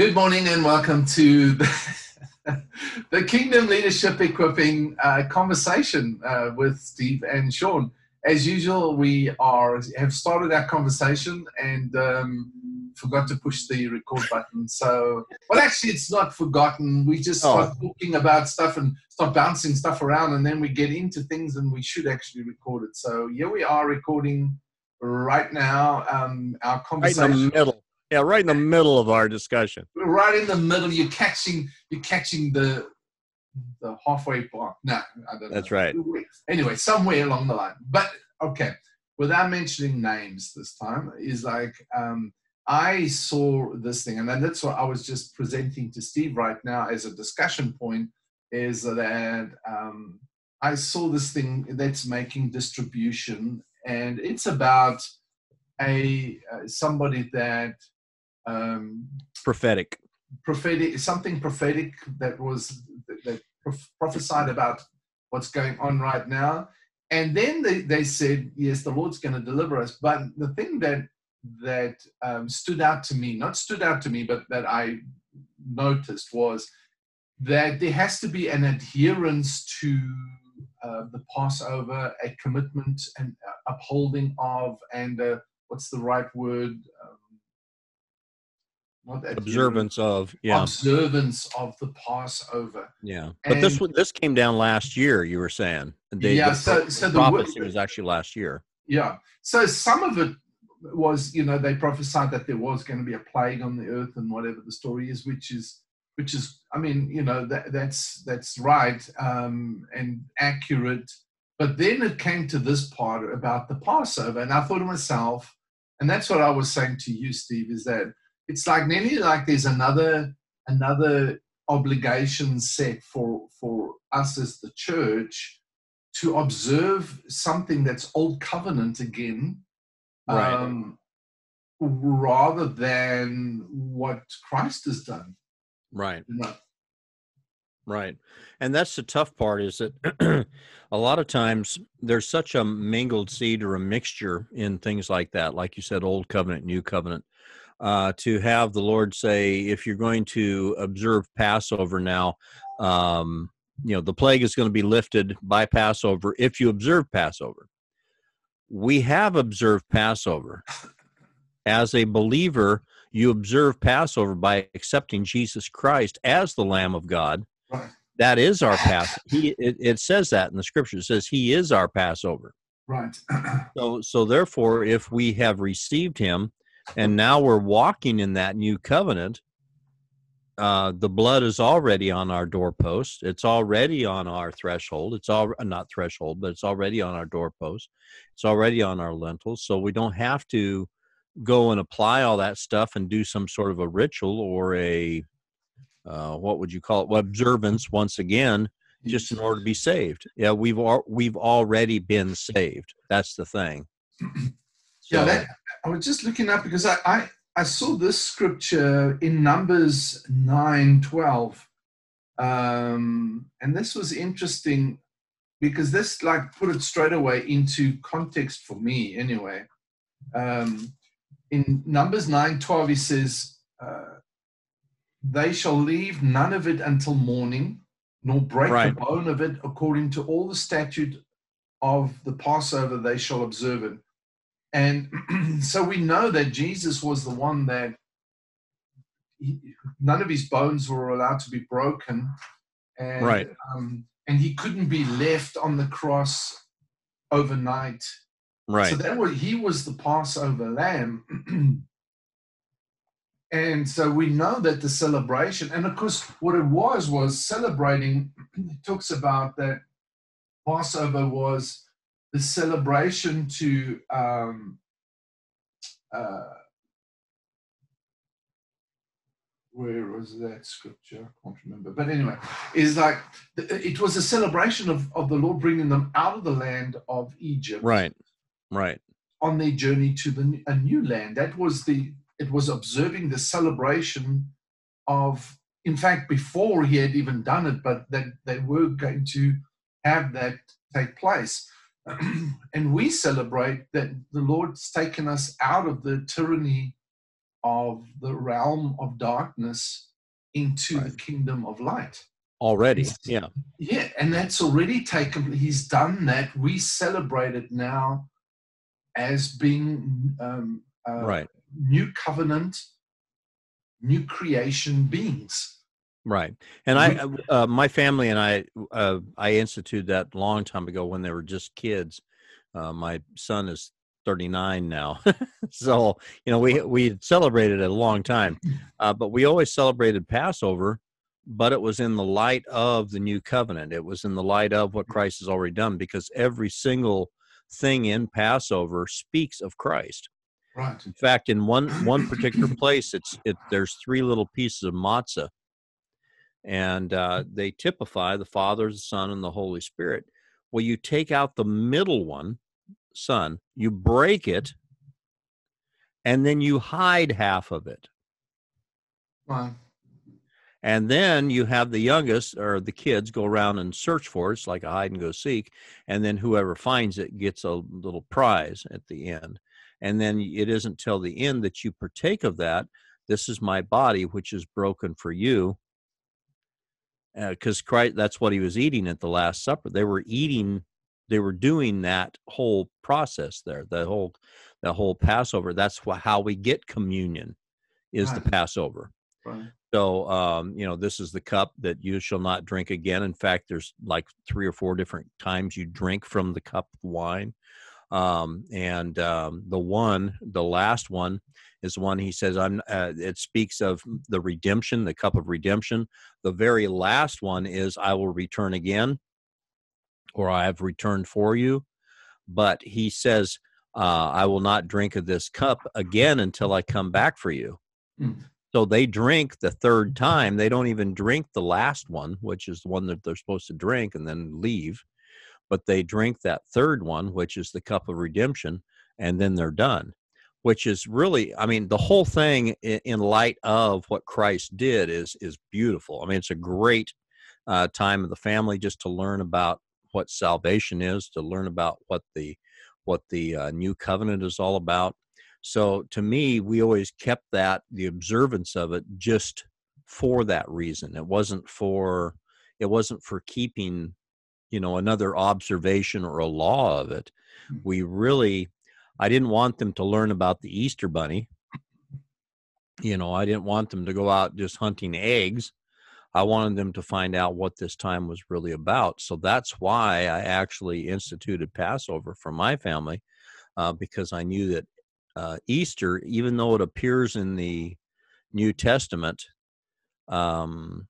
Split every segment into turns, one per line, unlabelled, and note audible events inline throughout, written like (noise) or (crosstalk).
Good morning and welcome to the, (laughs) the Kingdom Leadership Equipping uh, conversation uh, with Steve and Sean. As usual, we are have started our conversation and um, forgot to push the record button. So, well, actually, it's not forgotten. We just
Oh.
start talking about stuff and start bouncing stuff around, and then we get into things, and we should actually record it. So, here we are recording right now um, our
Right in
conversation
the middle. Yeah, right in the middle of our discussion.
right in the middle. You're catching you're catching the the halfway point. No, I don't know.
That's right.
Anyway, somewhere along the line. But okay, without mentioning names this time, is like um, I saw this thing, and then that's what I was just presenting to Steve right now as a discussion point. Is that um, I saw this thing that's making distribution, and it's about a uh, somebody that um,
Prophetic.
prophetic something prophetic that was that, that prophesied about what's going on right now and then they, they said yes the lord's going to deliver us but the thing that that um, stood out to me not stood out to me but that i noticed was that there has to be an adherence to uh, the passover a commitment and upholding of and uh, what's the right word
Observance of. Yeah.
observance of the Passover.
Yeah. But this
And-
one- this came down last year, you were saying. The,
Yeah,
the
so- so
the
the
prophecy was actually last year.
Yeah. So some of it was, you know, they prophesied that there was going to be a plague on the earth and whatever the story is, which is, which is, I mean, you know, that, that's that's right um, and accurate. But then it came to this part about the Passover, and I thought to myself, and that's what I was saying to you, Steve, is that it's like nearly like there's another another obligation set for for us as the church to observe something that's old covenant again
Right.
um, rather than what christ has done
Right.
you know?
Right. And that's the tough part is that (clears throat) a lot of times there's such a mingled seed or a mixture in things like that, like you said, old covenant, new covenant. Uh, to have the Lord say, if you're going to observe Passover now, um, you know, the plague is going to be lifted by Passover if you observe Passover. We have observed Passover. As a believer, you observe Passover by accepting Jesus Christ as the Lamb of God.
right
That is our (laughs) pass. He it, it says that in the scripture. It says He is our Passover.
right
So so therefore, if we have received Him, and now we're walking in that new covenant, uh, the blood is already on our doorpost. It's already on our threshold. It's all not threshold, but it's already on our doorpost. It's already on our lentils. So we don't have to go and apply all that stuff and do some sort of a ritual or a uh, what would you call it? Well, observance once again, just in order to be saved. Yeah, we've al- we've already been saved. That's the thing. (clears throat)
yeah that, i was just looking up because I, I i saw this scripture in numbers 9 12 um and this was interesting because this like put it straight away into context for me anyway um in numbers 9 12 he says uh, they shall leave none of it until morning nor break
Right.
the bone of it according to all the statute of the passover they shall observe it and (clears throat) so we know that jesus was the one that he, none of his bones were allowed to be broken and
Right.
um, and he couldn't be left on the cross overnight
right.
so that was he was the Passover lamb. (clears throat) and so we know that the celebration, and of course, what it was was celebrating. (clears throat) It talks about that Passover was the celebration to um, uh, where was that scripture? I can't remember. But anyway, is like it was a celebration of, of the Lord bringing them out of the land of Egypt
Right. Right.
on their journey to the a new land. That was the it was observing the celebration of in fact before he had even done it, but that they were going to have that take place. (clears throat) and we celebrate that the Lord's taken us out of the tyranny of the realm of darkness into
Right.
the kingdom of light.
Already, yeah,
Yeah, and that's already taken. He's done that. We celebrate it now as being um, uh,
right,
new covenant, new creation beings.
Right. And I, uh, my family and I, uh, I instituted that long time ago when they were just kids. Uh, my son is 39 now, (laughs) so you know we we had celebrated it a long time, uh, but we always celebrated Passover. But it was in the light of the new covenant. It was in the light of what Christ has already done, because every single thing in Passover speaks of Christ.
Right.
In fact, in one one particular place, it's it there's three little pieces of matzah, and uh, they typify the Father, the Son, and the Holy Spirit. Well, you take out the middle one, Son, you break it, and then you hide half of it,
Wow.
and then you have the youngest or the kids go around and search for it. It's like a hide and go seek, and then whoever finds it gets a little prize at the end. And then it isn't till the end that you partake of that. This is my body, which is broken for you. Because Christ, that's what he was eating at the Last Supper. They were eating, they were doing that whole process there, the whole, the whole Passover. That's how we get communion, is the Passover.
Right.
So, um, you know, this is the cup that you shall not drink again. In fact, there's like three or four different times you drink from the cup of wine. Um, and um, the one, the last one, is one he says, "I'm." Uh, it speaks of the redemption, the cup of redemption. The very last one is, "I will return again," or "I have returned for you." But he says, uh, "I will not drink of this cup again until I come back for you."
Mm.
So they drink the third time. They don't even drink the last one, which is the one that they're supposed to drink and then leave. But they drink that third one, which is the cup of redemption, and then they're done. Which is really, I mean, the whole thing in light of what Christ did is is beautiful. I mean, it's a great uh, time of the family just to learn about what salvation is, to learn about what the what the uh, new covenant is all about. So to me, we always kept that the observance of it just for that reason. It wasn't for it wasn't for keeping, you know, another observation or a law of it.
Mm.
We really I didn't want them to learn about the Easter bunny. You know, I didn't want them to go out just hunting eggs. I wanted them to find out what this time was really about. So that's why I actually instituted Passover for my family, uh, because I knew that uh, Easter, even though it appears in the New Testament, um,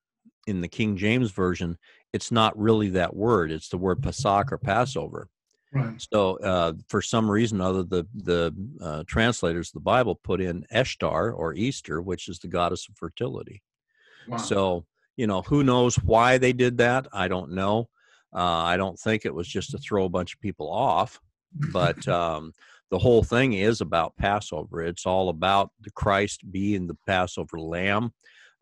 in the King James Version, it's not really that word. It's the word Pesach or Passover.
Right.
So, uh, for some reason other, the the uh, translators of the Bible put in Ishtar or Easter, which is the goddess of fertility.
Wow.
So, you know, who knows why they did that? I don't know. Uh, I don't think it was just to throw a bunch of people off, but (laughs) um, the whole thing is about Passover. It's all about the Christ being the Passover lamb.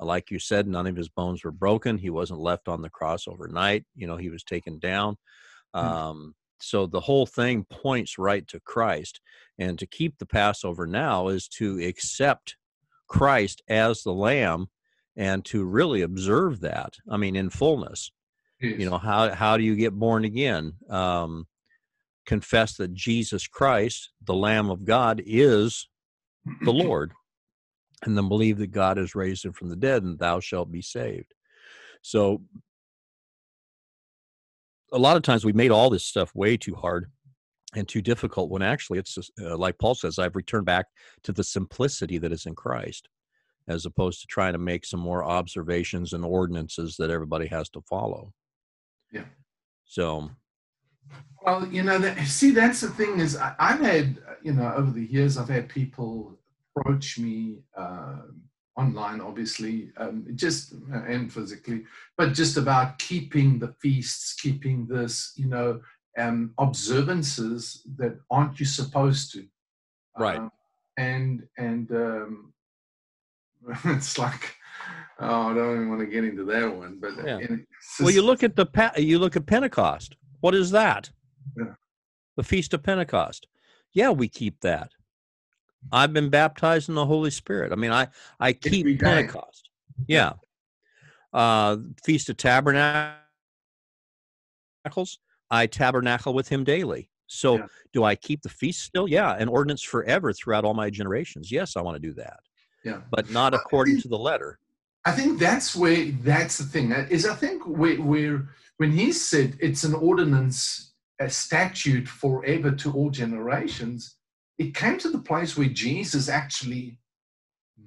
Like you said, none of his bones were broken. He wasn't left on the cross overnight. You know, he was taken down.
Mm.
Um, so the whole thing points right to Christ. And to keep the Passover now is to accept Christ as the lamb and to really observe that. I mean, in fullness
Yes.
you know how how do you get born again um confess that jesus christ the lamb of god is the (clears throat) lord and then believe that god has raised him from the dead and thou shalt be saved so a lot of times we made all this stuff way too hard and too difficult when actually it's just, uh, like paul says i've returned back to the simplicity that is in christ as opposed to trying to make some more observations and ordinances that everybody has to follow
Yeah.
so
Well, you know, that, see, that's the thing is, I, I've had, uh, you know, over the years, I've had people approach me uh, online, obviously, um, just uh, and physically, but just about keeping the feasts, keeping this, you know, um, observances that aren't you supposed to,
Right.
Um, and and um, (laughs) it's like, oh, I don't even want to get into that one, but uh,
Yeah.
it's
well you look at the you look at pentecost what is that
Yeah.
the feast of pentecost yeah we keep that I've been baptized in the Holy Spirit. I mean, I I keep Pentecost. Yeah. Uh, Feast of Tabernacles. I tabernacle with Him daily. So, yeah. do I keep the feast still? Yeah, an ordinance forever throughout all my generations. Yes, I want to do that.
Yeah,
but not according think, to the letter.
I think that's where that's the thing is. I think where, where when he said it's an ordinance, a statute forever to all generations, it came to the place where Jesus actually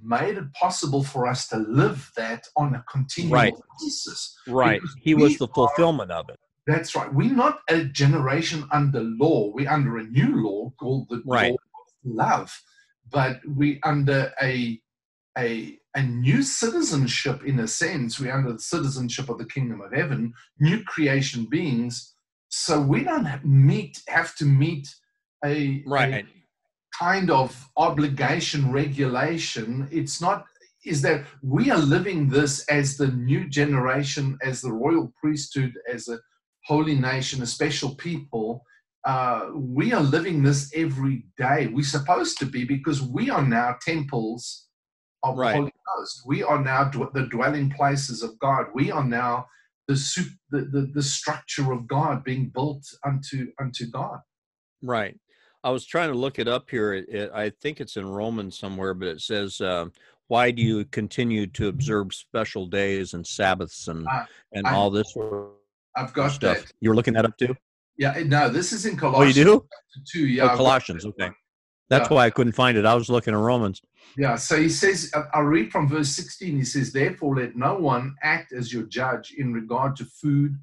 made it possible for us to live that on a continual
right.
basis.
Right. He was the fulfillment of it.
That's right. We're not a generation under law. We're under a new law called the
right.
law of love, but we're under a a a new citizenship in a sense. We're under the citizenship of the kingdom of heaven, new creation beings. So we don't meet have to meet a
right.
A, kind of obligation regulation. It's not, is that we are living this as the new generation, as the royal priesthood, as a holy nation, a special people. Uh, we are living this every day. We're supposed to be because we are now temples of right. the Holy Ghost. We are now the dwelling places of God. We are now the, the, the, the structure of God being built unto unto God.
Right. I was trying to look it up here. It, it, I think it's in Romans somewhere, but it says, uh, "Why do you continue to observe special days and Sabbaths and uh, and I, all this?"
I've got
stuff.
that.
You were looking that up too.
Yeah, no, this is in Colossians.
Oh, you do?
Two, yeah.
Oh, Colossians. Okay, that's yeah. why I couldn't find it. I was looking at Romans.
Yeah, so he says, I'll read from verse 16. He says, Therefore, let no one act as your judge in regard to food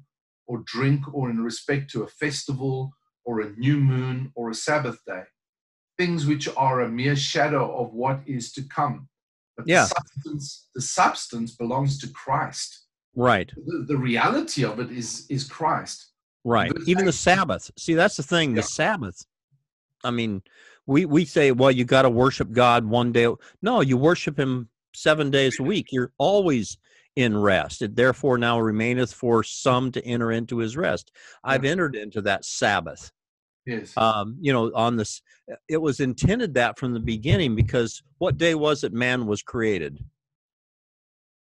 or drink or in respect to a festival or a new moon or a Sabbath day, things which are a mere shadow of what is to come. But
yeah.
the, substance, the substance belongs to Christ.
Right.
The, the reality of it is is Christ.
Right. Even the Sabbath. See, that's the thing. The. Sabbath. I mean, we we say, well, you got to worship God one day. No, you worship Him seven days a week. You're always in rest. It therefore now remaineth for some to enter into His rest. I've entered into that Sabbath.
Yes.
Um, you know, on this, it was intended that from the beginning because what day was it man was created?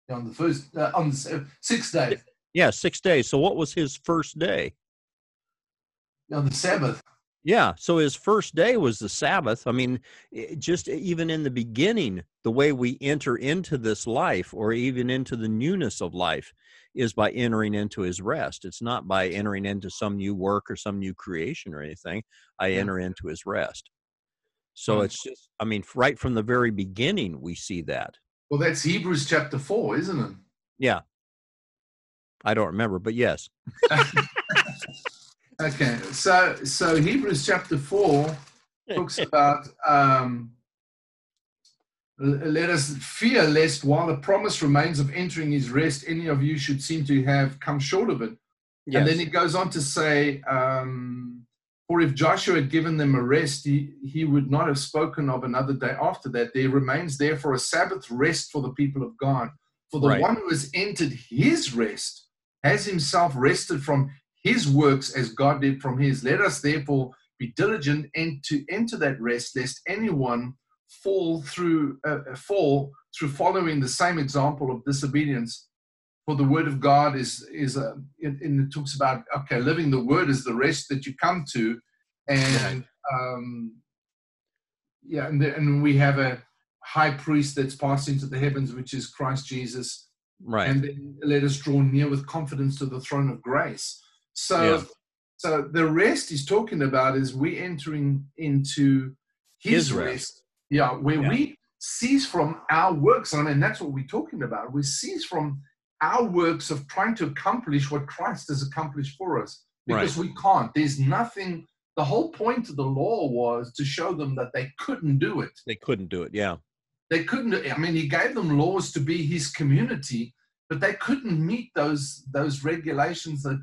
On the first, uh, on the uh, sixth day.
Yeah, six days. So what was his first day?
On the Sabbath.
Yeah. So his first day was the Sabbath. I mean, just even in the beginning, the way we enter into this life or even into the newness of life is by entering into his rest. It's not by entering into some new work or some new creation or anything. I enter into his rest. So hmm. it's just, I mean, right from the very beginning, we see that.
Well, that's Hebrews chapter 4, isn't it?
Yeah. I don't remember, but yes. (laughs)
okay. So, so Hebrews chapter 4 talks (laughs) about um, let us fear lest while the promise remains of entering his rest, any of you should seem to have come short of it. Yes. And then it goes on to say, um, For if Joshua had given them a rest, he, he would not have spoken of another day after that. There remains therefore a Sabbath rest for the people of God. For the right. one who has entered his rest has himself rested from his works as God did from his. Let us therefore be diligent and to enter that rest, lest anyone fall through uh, uh, fall through following the same example of disobedience. For the word of God is is a uh, it, it talks about okay, living the word is the rest that you come to, and um, yeah, and, the, and we have a high priest that's passed into the heavens, which is Christ Jesus.
Right.
And then let us draw near with confidence to the throne of grace. So, yeah. so the rest he's talking about is we entering into his, his rest. rest yeah, where yeah. we cease from our works. I mean, that's what we're talking about. We cease from our works of trying to accomplish what Christ has accomplished for us because right. we can't. There's nothing. The whole point of the law was to show them that they couldn't do it.
They couldn't do it. Yeah.
They couldn't. I mean, he gave them laws to be his community, but they couldn't meet those those regulations. That,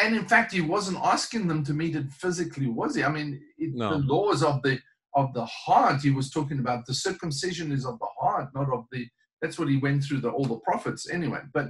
and in fact, he wasn't asking them to meet it physically, was he? I mean, it, no. the laws of the of the heart he was talking about the circumcision is of the heart not of the that's what he went through the all the prophets anyway but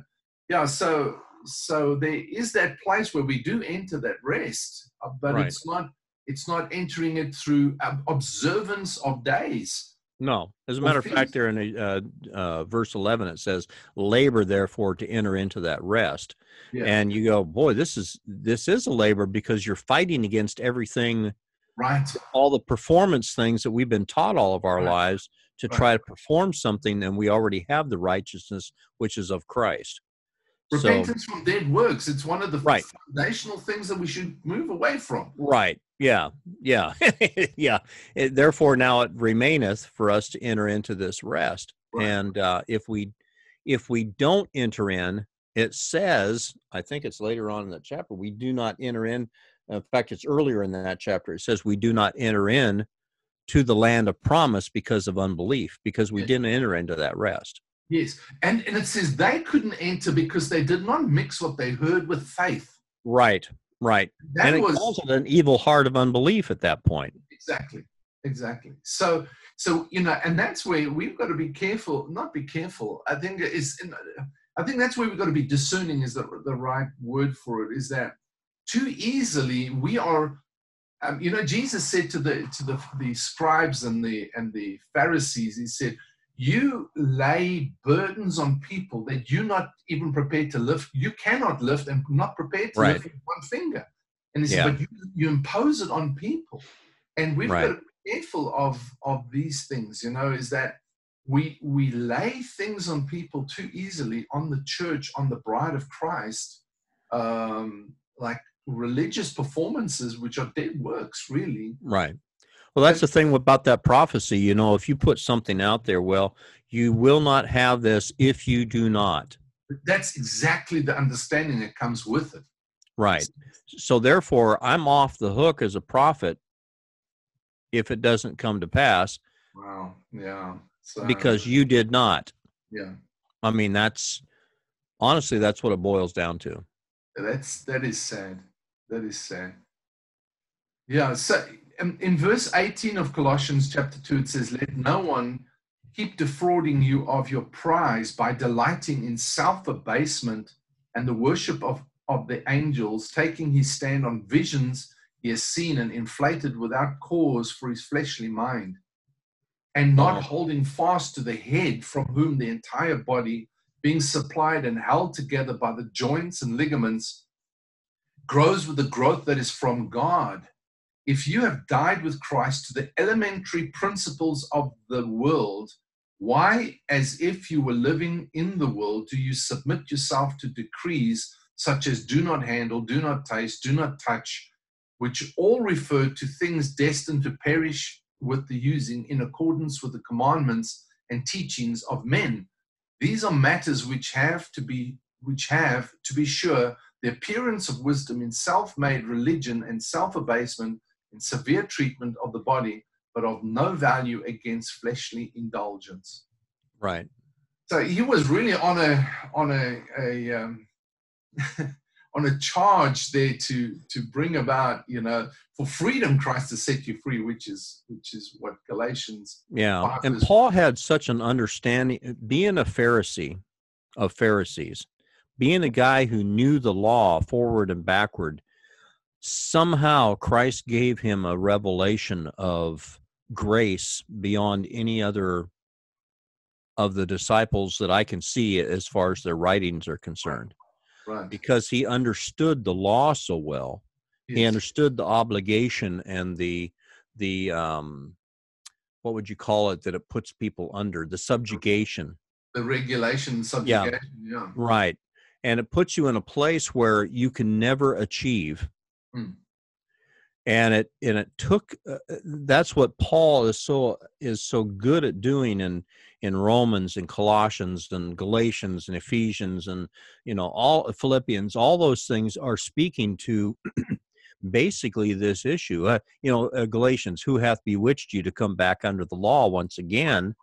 yeah so so there is that place where we do enter that rest uh, but right. it's not it's not entering it through observance of days
No. As a matter of fact, there in uh, uh, verse 11, it says, labor therefore to enter into that rest. Yeah. And you go, boy, this is, this is a labor because you're fighting against everything,
right?
All the performance things that we've been taught all of our right. lives to right. try to perform something. And we already have the righteousness, which is of Christ.
Repentance so, from dead works. It's one of the right. foundational things that we should move away from.
Right. Yeah. Yeah. (laughs) yeah. It, therefore, now it remaineth for us to enter into this rest. Right. And uh, if we if we don't enter in, it says, I think it's later on in the chapter, we do not enter in. In fact, it's earlier in that chapter. It says we do not enter in to the land of promise because of unbelief, because we didn't enter into that rest.
Yes. And, and it says they couldn't enter because they did not mix what they heard with faith.
Right, right. That and it was, calls it an evil heart of unbelief at that point.
Exactly, exactly. So, so you know, and that's where we've got to be careful. Not be careful. I think is. I think that's where we've got to be discerning. Is the the right word for it? Is that too easily we are. Um, you know, Jesus said to the to the the scribes and the and the Pharisees, he said, you lay burdens on people that you're not even prepared to lift. You cannot lift and not prepared to right. lift one finger. And yeah. but you, you, impose it on people. And we've right. got to be careful of, of these things, you know, is that we, we lay things on people too easily on the church, on the bride of Christ, um, like religious performances, which are dead works, really.
Right. Well, that's the thing about that prophecy. You know, if you put something out there, well, you will not have this if you do not.
That's exactly the understanding that comes with it.
Right. So, therefore, I'm off the hook as a prophet if it doesn't come to pass.
Wow. Yeah.
So, uh, because you did not.
Yeah.
I mean, that's honestly, that's what it boils down to.
That's that is sad. That is sad. Yeah. So Um, in verse 18 of Colossians chapter 2, it says, Let no one keep defrauding you of your prize by delighting in self abasement and the worship of, of the angels, taking his stand on visions he has seen and inflated without cause for his fleshly mind, and not holding fast to the head from whom the entire body, being supplied and held together by the joints and ligaments, grows with the growth that is from God if you have died with Christ to the elementary principles of the world, why, as if you were living in the world, do you submit yourself to decrees such as do not handle, do not taste, do not touch, which all refer to things destined to perish with the using in accordance with the commandments and teachings of men? These are matters which have to be which have, to be sure, the appearance of wisdom in self made religion and self abasement in severe treatment of the body, but of no value against fleshly indulgence.
Right.
So he was really on a on a, a um, (laughs) on a charge there to to bring about you know for freedom Christ to set you free, which is which is what Galatians.
Yeah, and Paul had such an understanding. Being a Pharisee of Pharisees, being a guy who knew the law forward and backward, somehow Christ gave him a revelation of grace beyond any other of the disciples that I can see as far as their writings are concerned.
Right.
Because he understood the law so well. Yes. He understood the obligation and the the um what would you call it that it puts people under the subjugation
the regulation subjugation yeah. yeah.
right and it puts you in a place where you can never achieve Mm. And it and it took. Uh, uh, that's what Paul is so is so good at doing in in Romans and Colossians and Galatians and Ephesians and you know all Philippians. All those things are speaking to (clears throat) basically this issue. Uh, you know, uh, Galatians, who hath bewitched you to come back under the law once again?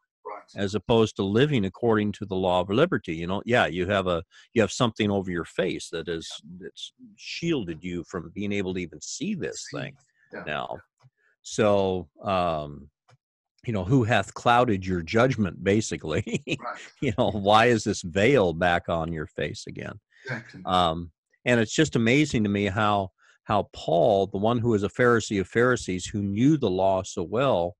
As opposed to living according to the law of liberty you know yeah you have a you have something over your face that is that's shielded you from being able to even see this thing yeah. now so um you know who hath clouded your judgment basically right. (laughs) you know why is this veil back on your face again exactly. um and it's just amazing to me how how paul the one who is a pharisee of pharisees who knew the law so well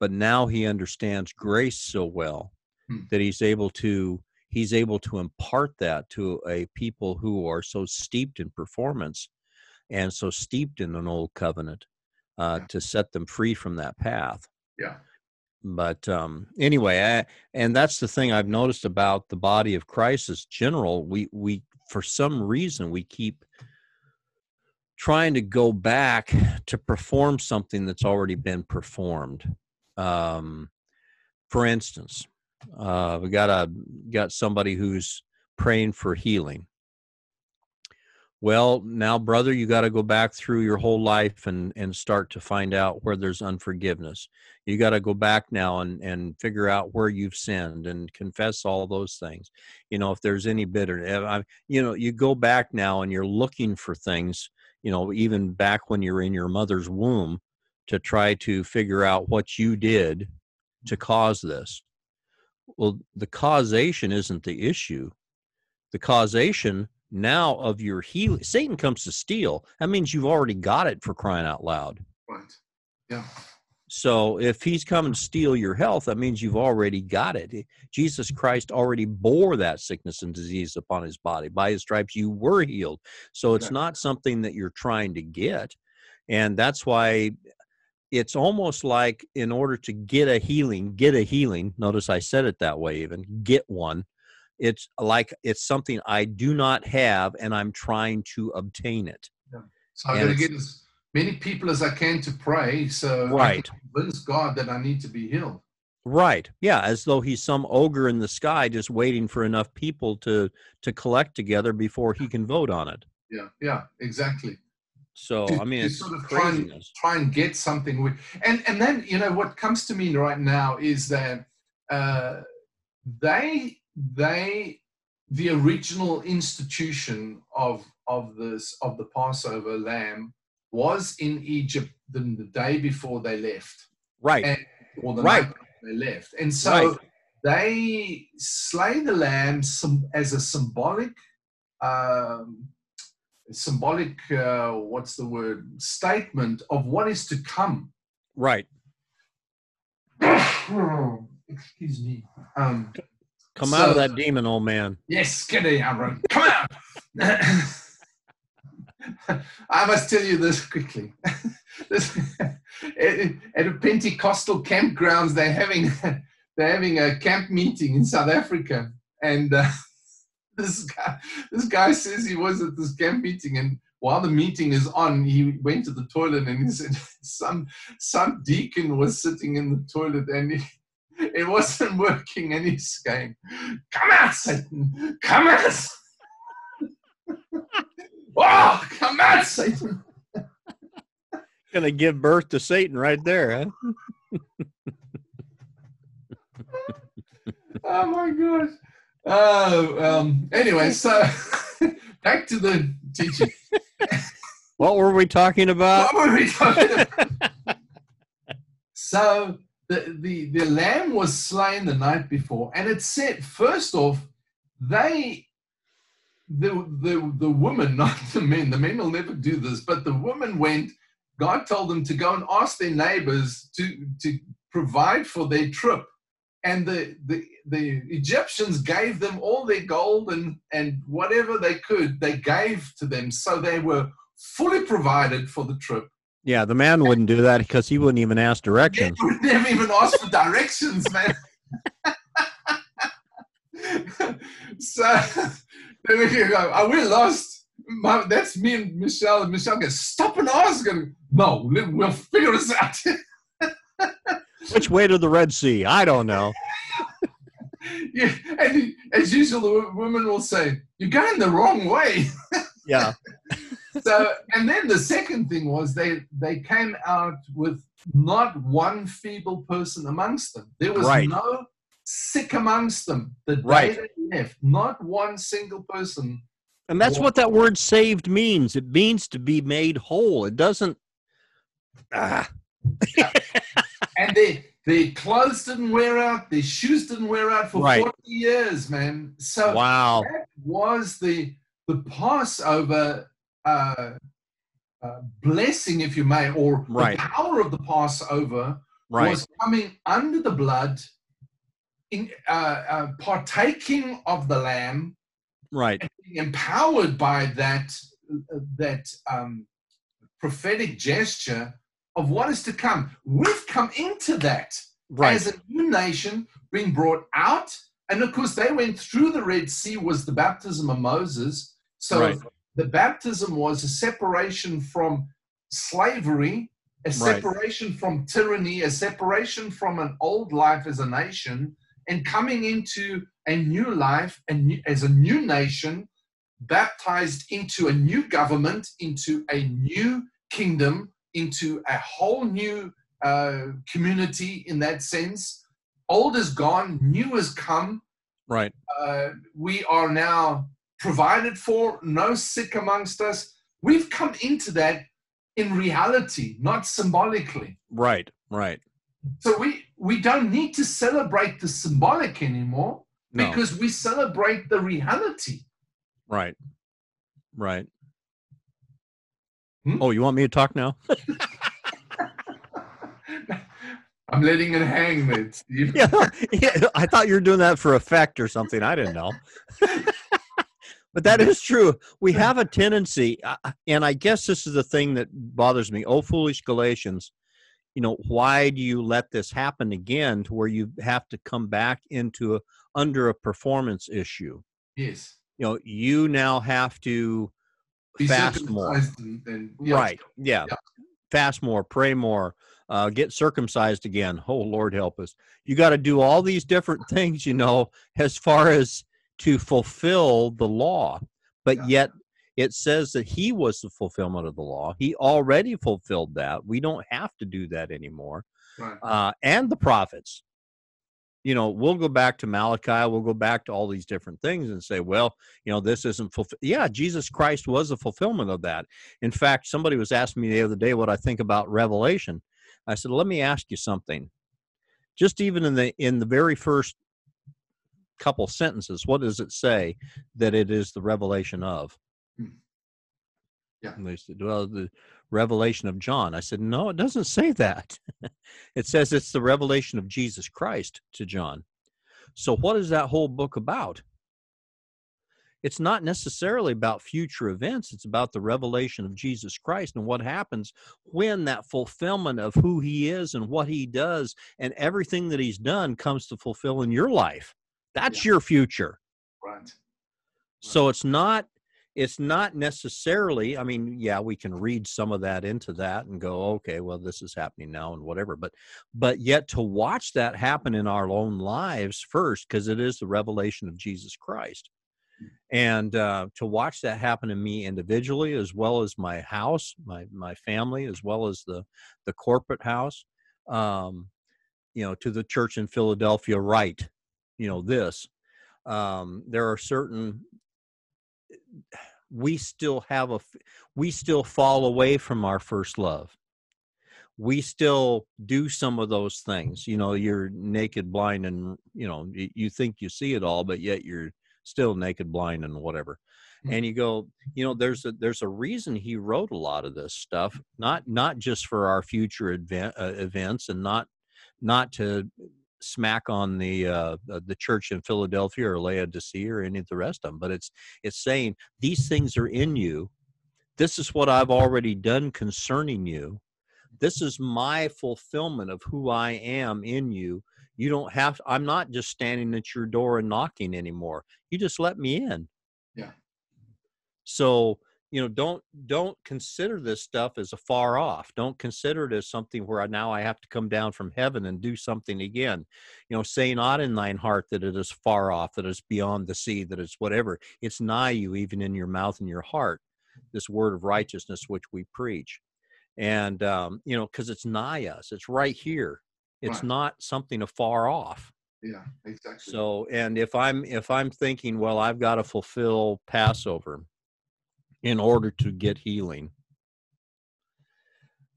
but now he understands grace so well
Hmm.
that he's able to he's able to impart that to a people who are so steeped in performance and so steeped in an old covenant uh,
Yeah.
to set them free from that path
Yeah.
but um anyway I, and that's the thing i've noticed about the body of christ as general we we for some reason we keep trying to go back to perform something that's already been performed um for instance uh we got a got somebody who's praying for healing. Well now brother you got to go back through your whole life and and start to find out where there's unforgiveness. You got to go back now and and figure out where you've sinned and confess all those things. You know if there's any bitterness you know you go back now and you're looking for things you know even back when you're in your mother's womb to try to figure out what you did to mm-hmm. cause this well the causation isn't the issue the causation now of your healing satan comes to steal that means you've already got it for crying out loud
Right. Yeah.
so if he's coming to steal your health, that means you've already got it. Jesus mm-hmm. Christ already bore that sickness and disease upon his body. By his stripes, you were healed. So it's
Yeah.
not something that you're trying to get. And that's why it's almost like in order to get a healing, get a healing. Notice I said it that way, even get one. It's like it's something I do not have and I'm trying to obtain it.
So I'm going to get as many people as I can to pray, so
Right.
can convince God that I need to be healed.
Right. Yeah, as though he's some ogre in the sky just waiting for enough people to to collect together before he can vote on it.
Yeah. Yeah. Exactly.
So
to-
I mean, it's
sort of try and- try and get something with and and then you know what comes to me right now is that uh they they the original institution of of this of the passover lamb was in egypt the, the day before they left
Right.
and- or the
Right.
night they left and so
Right.
they slay the lamb as a symbolic um symbolic uh, what's the word statement of what is to come
Right. (coughs)
excuse me um
Come out of that demon, old man.
yes get it Aaron. come out (coughs) I must tell you this quickly. (laughs) this, at, at a Pentecostal campgrounds, they're having (laughs) they're having a camp meeting in South Africa, and uh, (laughs) this guy this guy says he was at this camp meeting, and while the meeting is on, he went to the toilet and he said (laughs) some some deacon was sitting in the toilet and he, (laughs) it wasn't working, and he's going, "Come out, Satan! Come out!" Oh, come out, Satan!
Gonna give birth to Satan right there, huh?
Oh my gosh. Oh, um, anyway, (laughs) so (laughs) back to the teaching.
What were we talking about?
What were we talking about? (laughs) so the, the the lamb was slain the night before, and it said first off, they the the the woman, not the men. The men will never do this, but the woman went. God told them to go and ask their neighbors to to provide for their trip, and the the the Egyptians gave them all their gold and and whatever they could. They gave to them, so they were fully provided for the trip.
Yeah, the man wouldn't do that because he wouldn't even ask directions.
would never even ask for directions, man. (laughs) so then we can go, oh, we're lost. My, that's me and Michelle. And Michelle goes, stop and ask. And, no, we'll figure this out. (laughs)
Which way to the Red Sea? I don't know.
yeah, and as usual, the wo- woman will say, you're going the wrong way. (laughs)
Yeah.
so and then the second thing was they they came out with not one feeble person amongst them there was
Right.
no sick amongst them the day
Right.
they left not one single person
And that's what that word saved means. It means to be made whole. It doesn't ah, (laughs)
and their their clothes didn't wear out their shoes didn't wear out for
Right.
40 years man so
wow.
that was the the passover uh, uh, blessing if you may or
Right.
the power of the passover
right.
was coming under the blood, in, uh, uh, partaking of the lamb,
right,
being empowered by that that um, prophetic gesture of what is to come. We've come into that
right,
as a new nation, being brought out, and of course they went through the Red Sea was the baptism of Moses. So
Right.
the baptism was a separation from slavery, a
Right.
separation from tyranny, a separation from an old life as a nation, and coming into a new life and as a new nation, baptized into a new government, into a new kingdom, into a whole new uh, community in that sense. Old is gone, new has come.
right,
Uh, we are now provided for, no sick amongst us. We've come into that in reality, not symbolically.
right, right.
So we, we don't need to celebrate the symbolic anymore
No,
because we celebrate the reality.
right, right.
Hmm?
Oh, you want me to talk now? (laughs)
I'm letting it hang there, (laughs) Steve.
yeah, yeah, I thought you were doing that for effect or something. I didn't know. (laughs) but that is true. We have a tendency, uh, and I guess this is the thing that bothers me. Oh, foolish Galatians, you know, why do you let this happen again to where you have to come back into a, under a performance issue?
Yes.
You know, you now have to
Be
fast more.
and- and- yeah.
Right. Yeah.
Yeah.
Fast more, pray more, uh, get circumcised again. (laughs) Oh, Lord help us. You got to do all these different (laughs) things, you know, as far as to fulfill the law. But
Yeah.
yet it says that he was the fulfillment of the law. He already fulfilled that. We don't have to do that anymore.
Right.
Uh, and the prophets. You know, we'll go back to Malachi, we'll go back to all these different things and say, well, you know, this isn't fulfilled. Yeah, Jesus Christ was the fulfillment of that. In fact, somebody was asking me the other day what I think about Revelation. I said, "Let me ask you something. Just even in the in the very first couple sentences, what does it say that it is the revelation of?"
Hmm. Yeah.
And they said, "Well, the revelation of John." I said, "No, it doesn't say that. (laughs) it says it's the revelation of Jesus Christ to John." So, what is that whole book about? It's not necessarily about future events. It's about the revelation of Jesus Christ and what happens when that fulfillment of who he is and what he does and everything that he's done comes to fulfill in your life. That's your future.
Right.
So it's not it's not necessarily i mean yeah we can read some of that into that and go okay well this is happening now and whatever but but yet to watch that happen in our own lives first because it is the revelation of jesus christ. And uh, to watch that happen to me individually as well as my house my my family as well as the the corporate house um you know to the church in philadelphia right you know this um there are certain we still have a we still fall away from our first love we still do some of those things you know you're naked blind and you know you, think you see it all but yet you're still naked blind and whatever
Mm.
and you go you know there's a there's a reason he wrote a lot of this stuff not not just for our future event, uh, events and not not to smack on the uh, the the church in Philadelphia or Laodicea or any of the rest of them, but it's it's saying these things are in you. This is what I've already done concerning you. This is my fulfillment of who I am in you. You don't have. I'm not just standing at your door and knocking anymore. You just let me in.
Yeah.
So you know don't don't consider this stuff as a far off don't consider it as something where I, now i have to come down from heaven and do something again you know say not in thine heart that it is far off that it's beyond the sea that it's whatever it's nigh you even in your mouth and your heart this word of righteousness which we preach and um, you know because it's nigh us it's right here it's
Right.
not something afar off
Yeah. Exactly.
so, and if I'm if I'm thinking, well, I've got to fulfill Passover in order to get healing,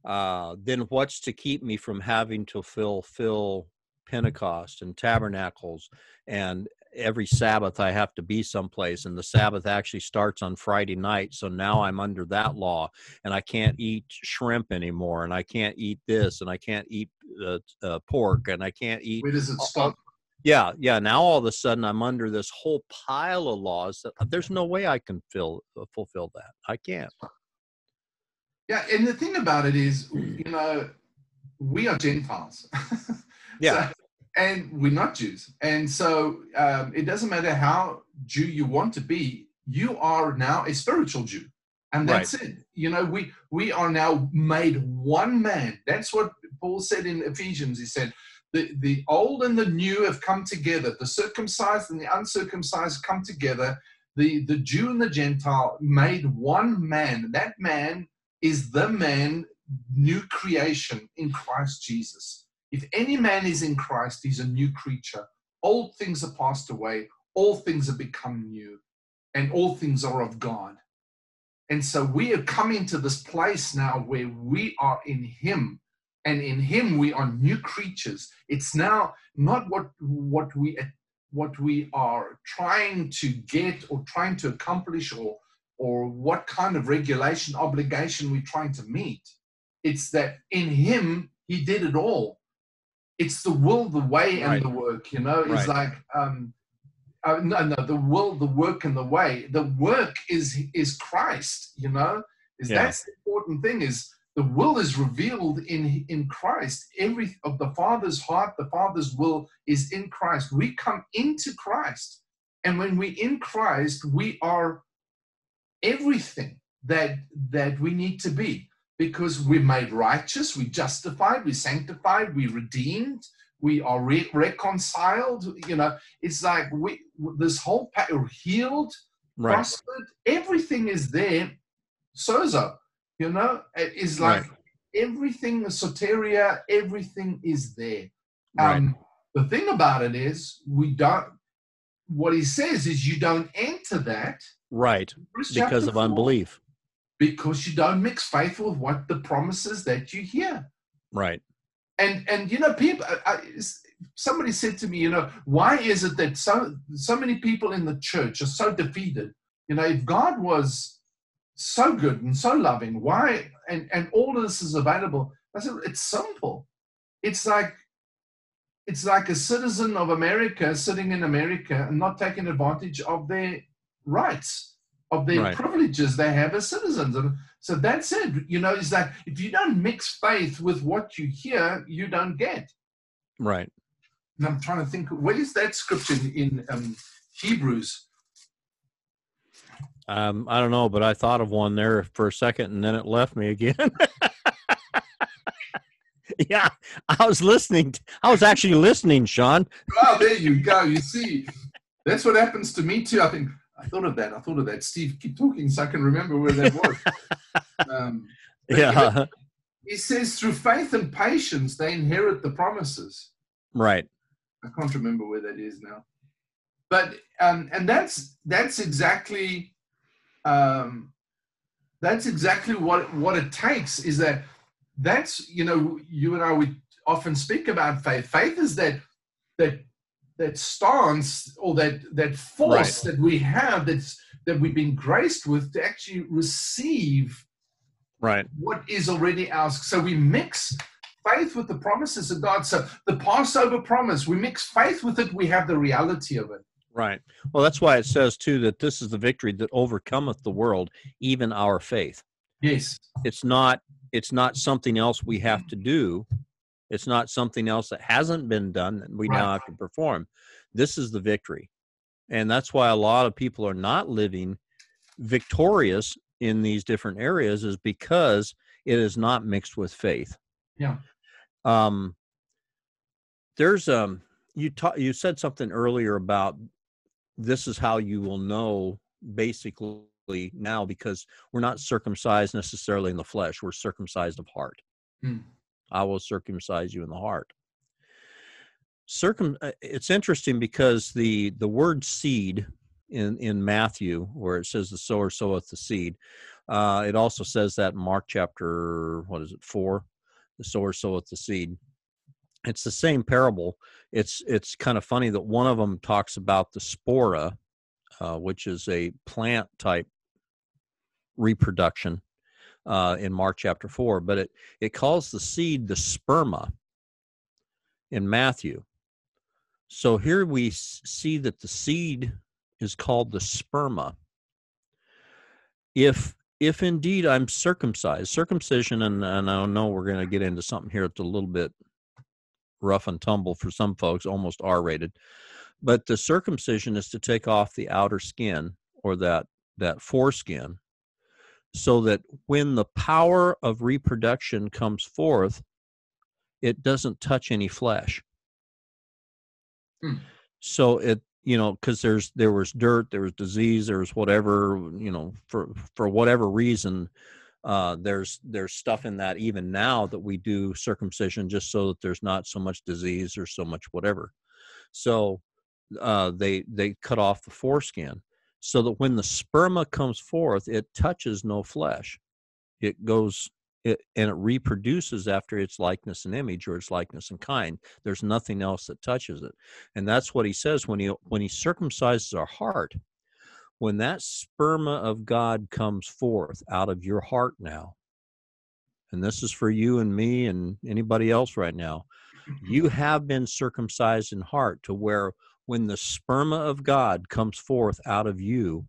uh, then what's to keep me from having to fulfill Pentecost and tabernacles and every Sabbath I have to be someplace and the Sabbath actually starts on Friday night. So now I'm under that law and I can't eat shrimp anymore and I can't eat this and I can't eat uh, uh, pork and I can't eat.
Where does it stop?
Yeah, yeah. Now all of a sudden I'm under this whole pile of laws that uh, there's no way I can fill, uh, fulfill that. I can't.
Yeah, and the thing about it is, you know, we are Gentiles. (laughs)
Yeah.
So, and we're not Jews. And so um, it doesn't matter how Jew you want to be, you are now a spiritual Jew. And that's it. You know, we we are now made one man. That's what Paul said in Ephesians. He said, the, the old and the new have come together. The circumcised and the uncircumcised come together. The, the Jew and the Gentile made one man. That man is the man, new creation in Christ Jesus. If any man is in Christ, he's a new creature. Old things are passed away, all things have become new, and all things are of God. And so we are coming to this place now where we are in Him, and in Him we are new creatures. It's now not what what we what we are trying to get or trying to accomplish or or what kind of regulation obligation we're trying to meet. It's that in Him He did it all it's the will, the way, and
Right.
the work. You know, it's
Right.
like um, uh, no, no, the will, the work, and the way. The work is is Christ. You know, is
Yeah.
that's the important thing. Is the will is revealed in in Christ. Every of the Father's heart, the Father's will is in Christ. We come into Christ, and when we in Christ, we are everything that that we need to be because we're made righteous, we're justified, we're sanctified, we're redeemed, we are re- reconciled. You know, it's like we this whole pa- healed,
Right.
prospered, everything is there. Sozo, you know, it is like everything, the soteria, everything is there.
Right.
Um, the thing about it is, we don't. What he says is, you don't enter that
Right. Because of
four,
unbelief.
Because you don't mix faith with what the promises that you hear.
Right.
And and you know, people. I- somebody said to me, you know, why is it that so so many people in the church are so defeated? You know, if God was so good and so loving, why and and all of this is available? I said it's simple. It's like it's like a citizen of America sitting in America and not taking advantage of their rights, of their
Right.
privileges they have as citizens. And so that's it. You know, is that if you don't mix faith with what you hear, you don't get.
Right.
And I'm trying to think, where is that scripture in, in um, Hebrews?
Um, I don't know, but I thought of one there for a second and then it left me again. (laughs) yeah, I was listening. I was actually listening, Sean. (laughs)
Oh, there you go. You see, that's what happens to me too. I think I thought of that. I thought of that. Steve, keep talking so I can remember where that was. (laughs) um,
Yeah.
he says, through faith and patience, they inherit the promises.
right.
I can't remember where that is now. But um, and that's that's exactly um, that's exactly what what it takes is that that's you know you and I we often speak about faith. Faith is that that that stance or that that force that we have that's that we've been graced with to actually receive
Right.
what is already ours. So we mix faith with the promises of God. So the Passover promise, we mix faith with it, we have the reality of it.
Right. Well, that's why it says too that this is the victory that overcometh the world, even our faith.
Yes.
It's not. It's not something else we have to do. It's not something else that hasn't been done that we now have to perform. This is the victory, and that's why a lot of people are not living victorious in these different areas is because it is not mixed with faith.
Yeah.
Um. There's um. You ta- you said something earlier about this is how you will know basically now because we're not circumcised necessarily in the flesh we're circumcised of heart.
Hmm.
i will circumcise you in the heart. Circum uh, it's interesting because the the word seed in in matthew where it says the sower soweth the seed uh it also says that in mark chapter what is it four? The sower soweth the seed it's the same parable it's it's kind of funny that one of them talks about the spora uh, which is a plant type reproduction uh, in Mark chapter 4, but it, it calls the seed the sperma. in Matthew. So here we see that the seed is called the sperma. If if indeed I'm circumcised, circumcision, and, and I know we're going to get into something here that's a little bit rough and tumble for some folks, almost R rated. But the circumcision is to take off the outer skin or that that foreskin so that when the power of reproduction comes forth, it doesn't touch any flesh. Hmm. So it you know because there's there was dirt there was disease there was whatever you know for for whatever reason uh, there's there's stuff in that even now that we do circumcision just so that there's not so much disease or so much whatever. So uh, they they cut off the foreskin so that when the sperma comes forth it touches no flesh. It goes it, and it reproduces after its likeness and image or its likeness and kind. There's nothing else that touches it. And that's what he says when he when he circumcises our heart when that sperma of god comes forth out of your heart now and this is for you and me and anybody else right now you (laughs) have been circumcised in heart to where when the sperma of god comes forth out of you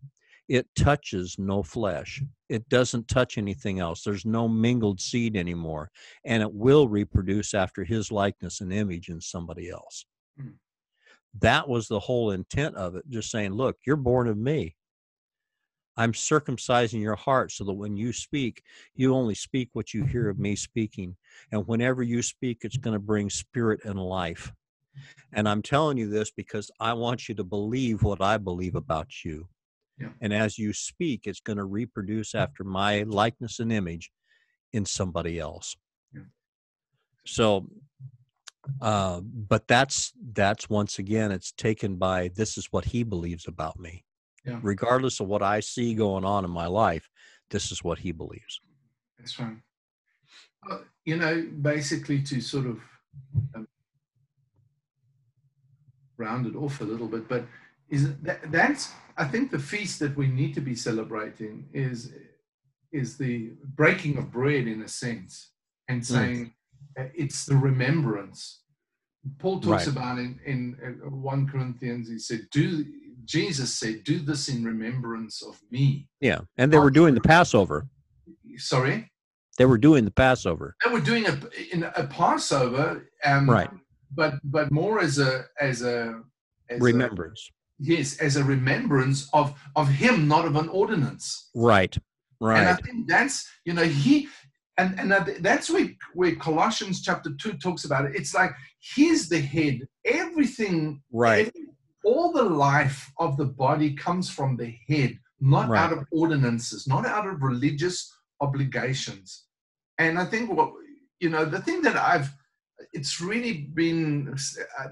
it touches no flesh. It doesn't touch anything else. There's no mingled seed anymore. And it will reproduce after his likeness and image in somebody else. That was the whole intent of it. Just saying, look, you're born of me. I'm circumcising your heart so that when you speak, you only speak what you hear of me speaking. And whenever you speak, it's going to bring spirit and life. And I'm telling you this because I want you to believe what I believe about you. Yeah. And as you speak, it's going to reproduce after my likeness and image in somebody else. Yeah. So, uh, but that's that's once again, it's taken by this is what he believes about me. Yeah. Regardless of what I see going on in my life, this is what he believes.
That's right. Uh, you know, basically to sort of um, round it off a little bit, but is that, that's I think the feast that we need to be celebrating is is the breaking of bread in a sense and hmm. saying mm. It's the remembrance. Paul talks right. about in, in uh, 1 Corinthians, he said, Do Jesus said, Do this in remembrance of me.
Yeah. And they were doing the Passover.
Sorry?
They were doing the Passover.
They were doing a in a Passover, um,
right?
But but more as a as a
as remembrance. A,
yes as a remembrance of of him not of an ordinance
right right
and i think that's you know he and and that's where where colossians chapter 2 talks about it. It's like he's the head. Everything
right.
every, all the life of the body comes from the head not right. out of ordinances not out of religious obligations. And i think what you know the thing that i've it's really been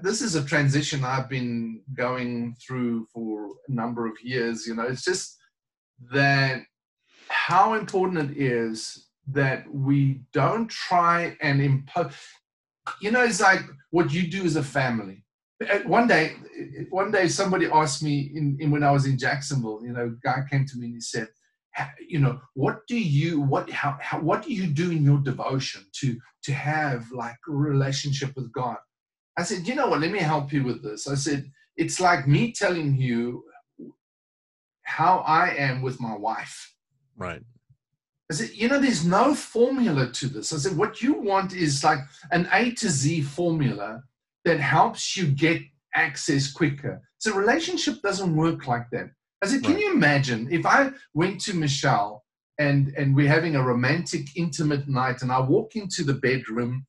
this is a transition i've been going through for a number of years you know. It's just that how important it is that we don't try and impose you know it's like what you do as a family. Uh, one day one day somebody asked me in, in when i was in jacksonville you know guy came to me and he said you know what do you what how, how what do you do in your devotion to to have like a relationship with god? I said you know what? Let me help you with this. I said it's like me telling you how i am with my wife.
Right
I said, you know, there's no formula to this. I said, what you want is like an A to Z formula that helps you get access quicker. So relationship doesn't work like that. I said, can right. you imagine if I went to Michelle and and we're having a romantic, intimate night, and I walk into the bedroom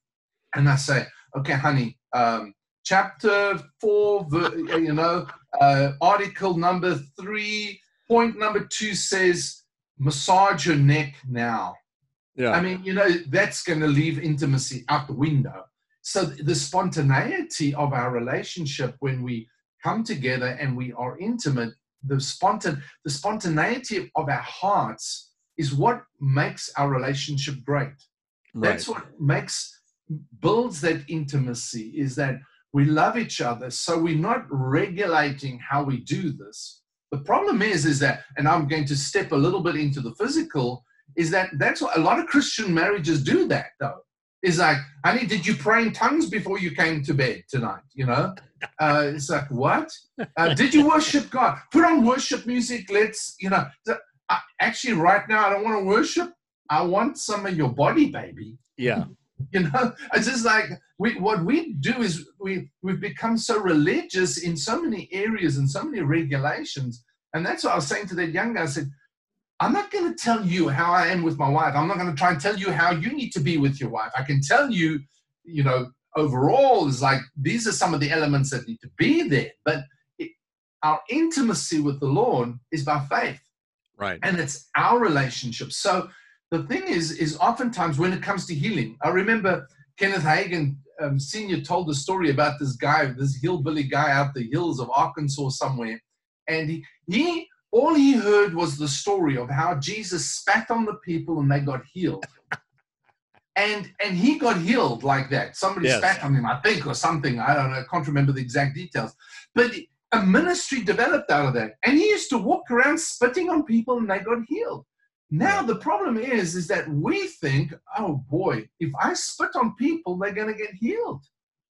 and I say, okay, honey, um, chapter four, you know, uh, article number three, point number two says, massage your neck now. Yeah. I mean, you know, that's going to leave intimacy out the window. So the spontaneity of our relationship when we come together and we are intimate the spontan the spontaneity of our hearts is what makes our relationship great. Right. That's what makes builds that intimacy is that we love each other so we're not regulating how we do this the problem is is that and i'm going to step a little bit into the physical is that that's what a lot of christian marriages do that though is like, honey, did you pray in tongues before you came to bed tonight? You know, uh, it's like, what? Uh, did you worship God? Put on worship music. Let's, you know, uh, actually, right now, I don't want to worship. I want some of your body, baby.
Yeah. (laughs)
You know, it's just like we, what we do is we, we've become so religious in so many areas and so many regulations. And that's what I was saying to that young guy. I said, I'm not going to tell you how I am with my wife. I'm not going to try and tell you how you need to be with your wife. I can tell you, you know, overall is like these are some of the elements that need to be there. But it, our intimacy with the Lord is by faith,
right?
And it's our relationship. So the thing is, is oftentimes when it comes to healing, I remember Kenneth Hagin um, Senior told the story about this guy, this hillbilly guy out the hills of Arkansas somewhere, and he he all he heard was the story of how Jesus spat on the people and they got healed. and and he got healed like that. Somebody yes. spat on him, I think, or something. I don't know. I can't remember the exact details. But a ministry developed out of that. And he used to walk around spitting on people and they got healed. Now the problem is, is that we think, oh boy, if I spit on people, they're going to get healed.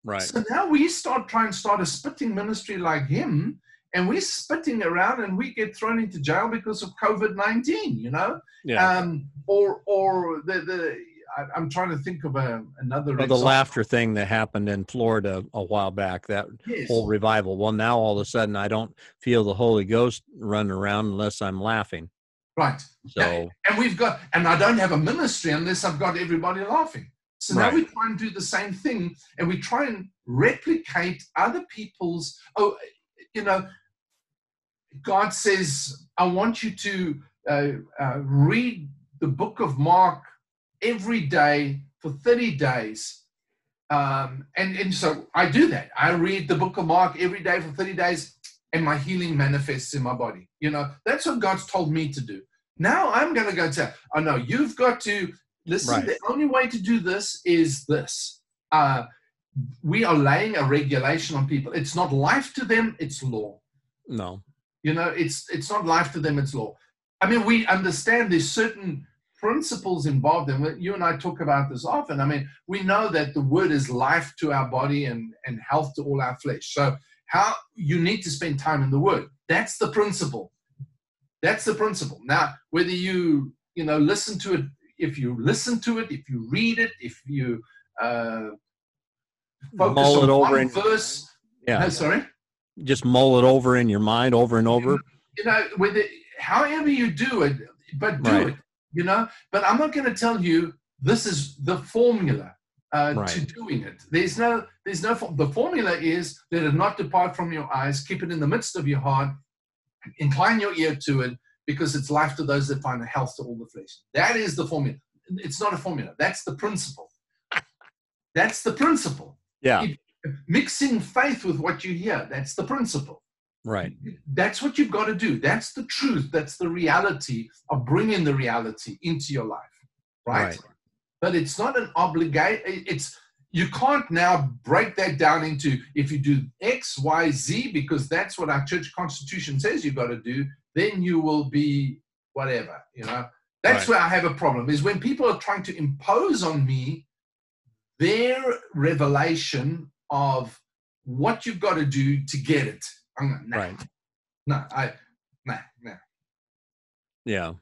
Right.
So now we start trying to start a spitting ministry like him, and we're spitting around and we get thrown into jail because of COVID nineteen. You know,
yeah.
Um, or or the the I, am trying to think of a, another.
Or the laughter thing that happened in Florida a while back, that yes. whole revival. Well, now all of a sudden I don't feel the Holy Ghost running around unless I'm laughing.
Right.
So,
and we've got, and I don't have a ministry unless I've got everybody laughing. So now we try and do the same thing, and we try and replicate other people's. Oh, you know, God says, I want you to uh, uh, read the book of Mark every day for 30 days. Um, and, and so I do that. I read the book of Mark every day for 30 days, and my healing manifests in my body. You know, that's what God's told me to do. Now I'm going to go tell, oh no, you've got to listen. Right. The only way to do this is this. Uh, we are laying a regulation on people. It's not life to them, it's law.
No.
You know, it's it's not life to them, it's law. I mean, we understand there's certain principles involved and you and I talk about this often. I mean, we know that the word is life to our body and, and health to all our flesh. So how you need to spend time in the word. That's the principle. That's the principle. Now, whether you, you know, listen to it, if you listen to it, if you read it, if you uh, focus mull on it over one verse.
Yeah.
No, sorry?
Just mull it over in your mind over and over.
You know, with it, however you do it, but do right. it, you know. But I'm not going to tell you this is the formula uh, right. to doing it. There's no, there's no. The formula is let it not depart from your eyes. Keep it in the midst of your heart. Incline your ear to it, because it's life to those that find a health to all the flesh. That is the formula. It's not a formula. That's the principle. That's the principle.
Yeah.
mixing faith with what you hear. That's the principle.
Right.
That's what you've got to do. That's the truth. That's the reality of bringing the reality into your life. Right. right but it's not an obligation. It's you can't now break that down into if you do X, Y, Z because that's what our church constitution says you've got to do. Then you will be whatever. You know, that's right. where I have a problem. Is when people are trying to impose on me their revelation of what you've got to do to get it. I'm nah, right. No, I, nah, nah.
Yeah.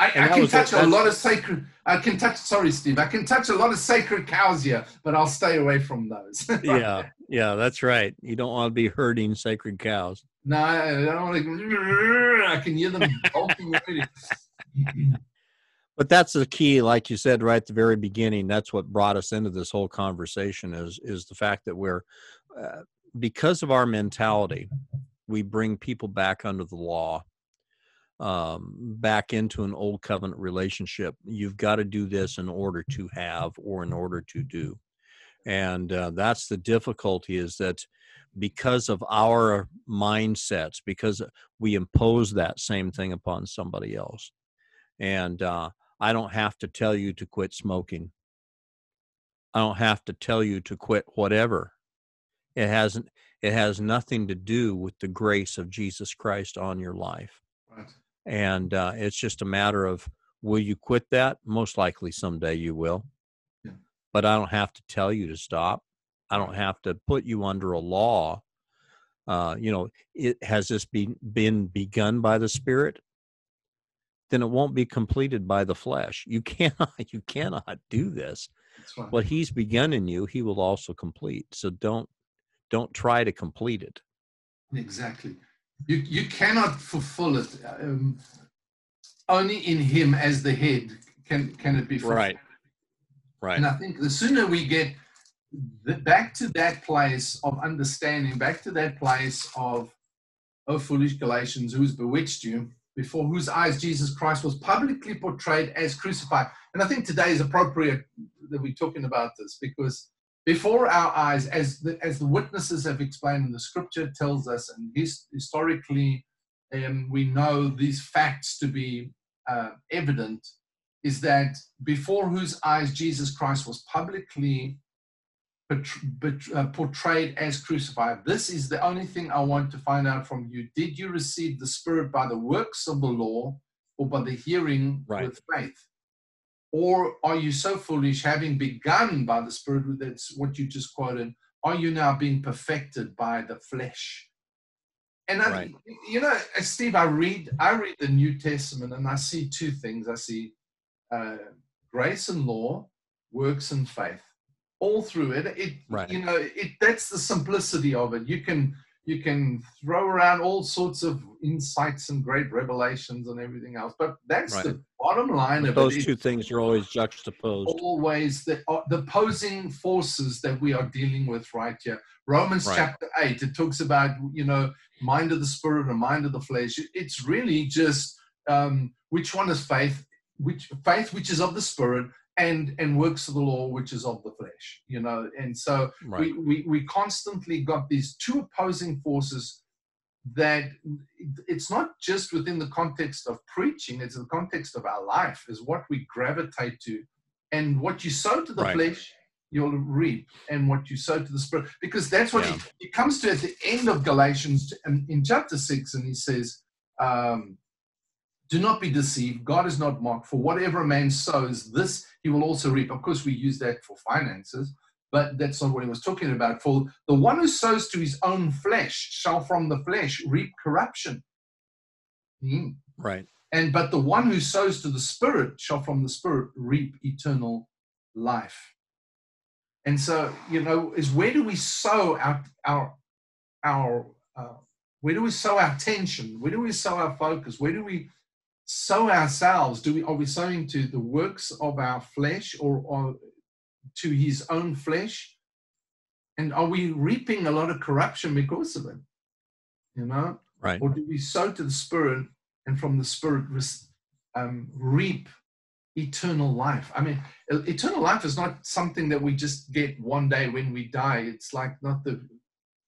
I, I can touch a, a lot of sacred. I can touch. Sorry, Steve. I can touch a lot of sacred cows here, but I'll stay away from those. (laughs)
yeah, yeah, that's right. You don't want to be herding sacred cows.
No, I don't want to. I can hear them (laughs) bolting (laughs)
but that's the key, like you said right at the very beginning. That's what brought us into this whole conversation is is the fact that we're uh, because of our mentality, we bring people back under the law um, back into an old covenant relationship. You've got to do this in order to have or in order to do. And uh, that's the difficulty is that because of our mindsets, because we impose that same thing upon somebody else. And uh, I don't have to tell you to quit smoking. I don't have to tell you to quit whatever. It hasn't. It has nothing to do with the grace of Jesus Christ on your life. And uh, it's just a matter of will you quit that most likely someday you will
yeah.
but I don't have to tell you to stop. I don't have to put you under a law. Uh, you know, it has this been been begun by the Spirit, then it won't be completed by the flesh. You (laughs) cannot you cannot do this.
right.
What He's begun in you, He will also complete. So don't don't try to complete it.
Exactly. You you cannot fulfill it. Um, only in Him as the head can can it be fulfilled.
Right. Right.
And I think the sooner we get the, back to that place of understanding, back to that place of, oh, foolish Galatians, who's bewitched you, before whose eyes Jesus Christ was publicly portrayed as crucified. And I think today is appropriate that we're talking about this because before our eyes, as the, as the witnesses have explained, and the scripture tells us, and his, historically, um, we know these facts to be uh, evident is that before whose eyes Jesus Christ was publicly uh, portrayed as crucified. This is the only thing I want to find out from you. Did you receive the Spirit by the works of the law or by the hearing
right.
with faith? Or are you so foolish, having begun by the Spirit, that's what you just quoted, are you now being perfected by the flesh? And I,
right.
you know, Steve, I read I read the New Testament and I see two things. I see uh, grace and law, works and faith, all through it. It,
right.
you know, it that's the simplicity of it. You can you can throw around all sorts of insights and great revelations and everything else, but that's
right.
the bottom line
but
of
those
it.
two things are always juxtaposed.
Always the uh, the opposing forces that we are dealing with right here. Romans
Right.
chapter eight. It talks about you know mind of the spirit and mind of the flesh. It's really just um, which one is faith which faith which is of the spirit and and works of the law which is of the flesh you know and so
Right.
we, we we constantly got these two opposing forces that it's not just within the context of preaching it's the context of our life is what we gravitate to and what you sow to the
Right.
flesh you'll reap and what you sow to the spirit because that's what
Yeah.
he, he comes to at the end of galatians in, in chapter 6 and he says um, do not be deceived. God is not mocked. For whatever a man sows, this he will also reap. Of course, we use that for finances, but that's not what he was talking about. For the one who sows to his own flesh shall from the flesh reap corruption. Hmm.
Right.
And but the one who sows to the spirit shall from the spirit reap eternal life. And so, you know, is where do we sow our our our uh, where do we sow our attention? Where do we sow our focus? Where do we sow ourselves? Do we are we sowing to the works of our flesh or, or to his own flesh? And are we reaping a lot of corruption because of it? You know?
Right.
Or do we sow to the spirit and from the spirit um, reap eternal life? I mean, eternal life is not something that we just get one day when we die. It's like not the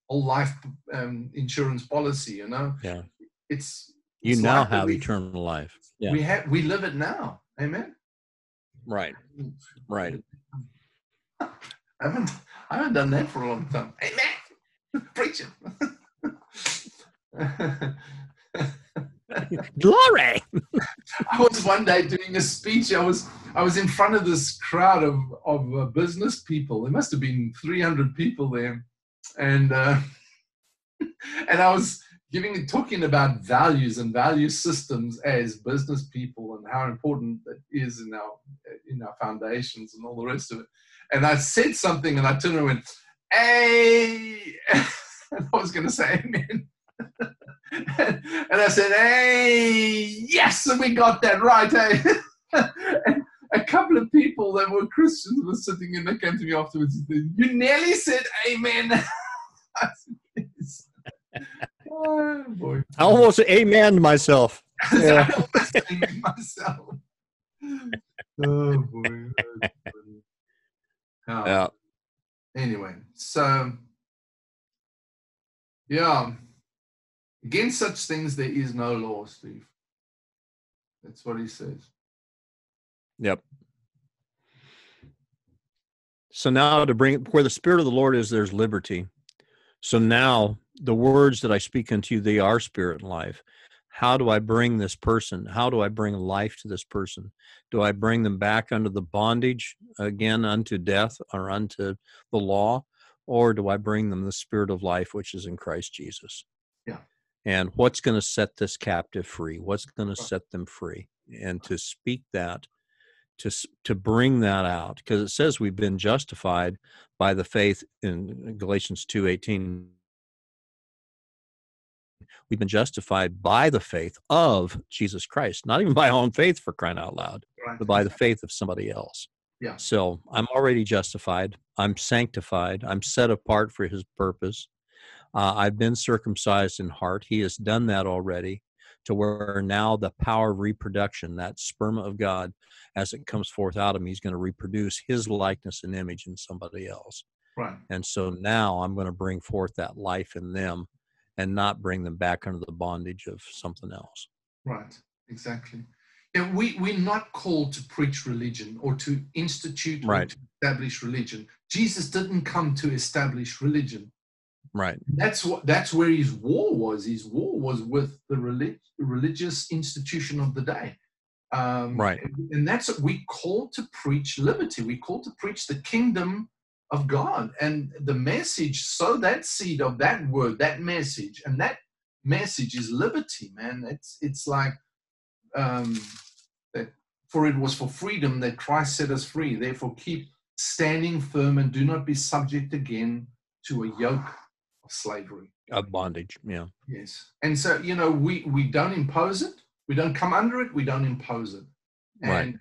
whole life um, insurance policy, you know?
Yeah.
It's
You
It's
now have
we-
eternal life. Yeah.
we have we live it now. Amen.
Right. Right. (laughs)
I haven't I haven't done that for a long time. Amen. (laughs) Preach it. (laughs)
Glory.
I was one day doing a speech. I was I was in front of this crowd of of uh, business people. There must have been 300 people there, and uh, and I was giving talking about values and value systems as business people and how important that is in our in our foundations and all the rest of it. And I said something, and I turned and went, "Hey!" (laughs) and I was going to say amen. (laughs) and I said, "Hey, yes, and we got that right." Hey? Eh? (laughs) and a couple of people that were Christians were sitting and they came to me afterwards said, "You nearly said amen." I oh boy!
I almost amen myself. (laughs) Yeah.
I almost amen myself. (laughs) oh boy! Oh,
Yeah.
Anyway, so yeah, against such things there is no law, Steve. That's what he says.
Yep. So now to bring where the spirit of the Lord is, there's liberty. So now the words that I speak unto you, they are spirit and life. how do I bring this person? How do I bring life to this person? Do I bring them back under the bondage again unto death or unto the law? Or do I bring them the spirit of life, which is in Christ Jesus?
Yeah.
And what's going to set this captive free? What's going to set them free? And to speak that, to to bring that out, because it says we've been justified by the faith in Galatians two eighteen we've been justified by the faith of Jesus Christ, not even by our own faith for crying out loud, right. but by the faith of somebody else.
Yeah.
So I'm already justified. I'm sanctified. I'm set apart for his purpose. Uh, I've been circumcised in heart. He has done that already to where now the power of reproduction, that sperma of God, as it comes forth out of me, he's going to reproduce his likeness and image in somebody else.
Right.
And so now I'm going to bring forth that life in them and not bring them back under the bondage of something else.
Right, exactly. Yeah, we, we're not called to preach religion or to institute
right.
or to establish religion. Jesus didn't come to establish religion.
Right.
That's what that's where his war was. His war was with the relig- religious institution of the day. Um,
right.
And that's what we call to preach liberty. We call to preach the kingdom of God. And the message, sow that seed of that word, that message, and that message is liberty, man. It's it's like um, that. For it was for freedom that Christ set us free. Therefore, keep standing firm and do not be subject again to a yoke of slavery,
of bondage. Yeah.
Yes. And so you know, we we don't impose it. We don't come under it. We don't impose it. And
right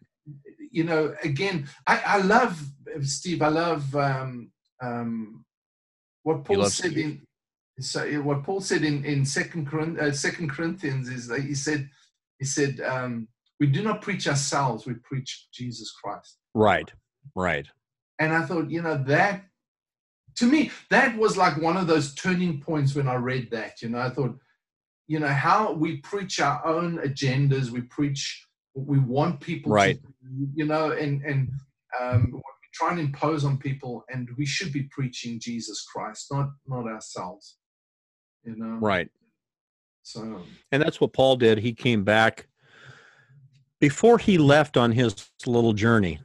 you know, again, I, I love Steve. I love um, um, what Paul said Steve. in. So what Paul said in in Second uh, Second Corinthians is that he said he said um, we do not preach ourselves; we preach Jesus Christ.
Right, right.
And I thought, you know, that to me that was like one of those turning points when I read that. You know, I thought, you know, how we preach our own agendas, we preach we want people
right.
to, you know, and, and um, we try and impose on people, and we should be preaching Jesus Christ, not not ourselves. You know,
right?
So,
and that's what Paul did. He came back before he left on his little journey.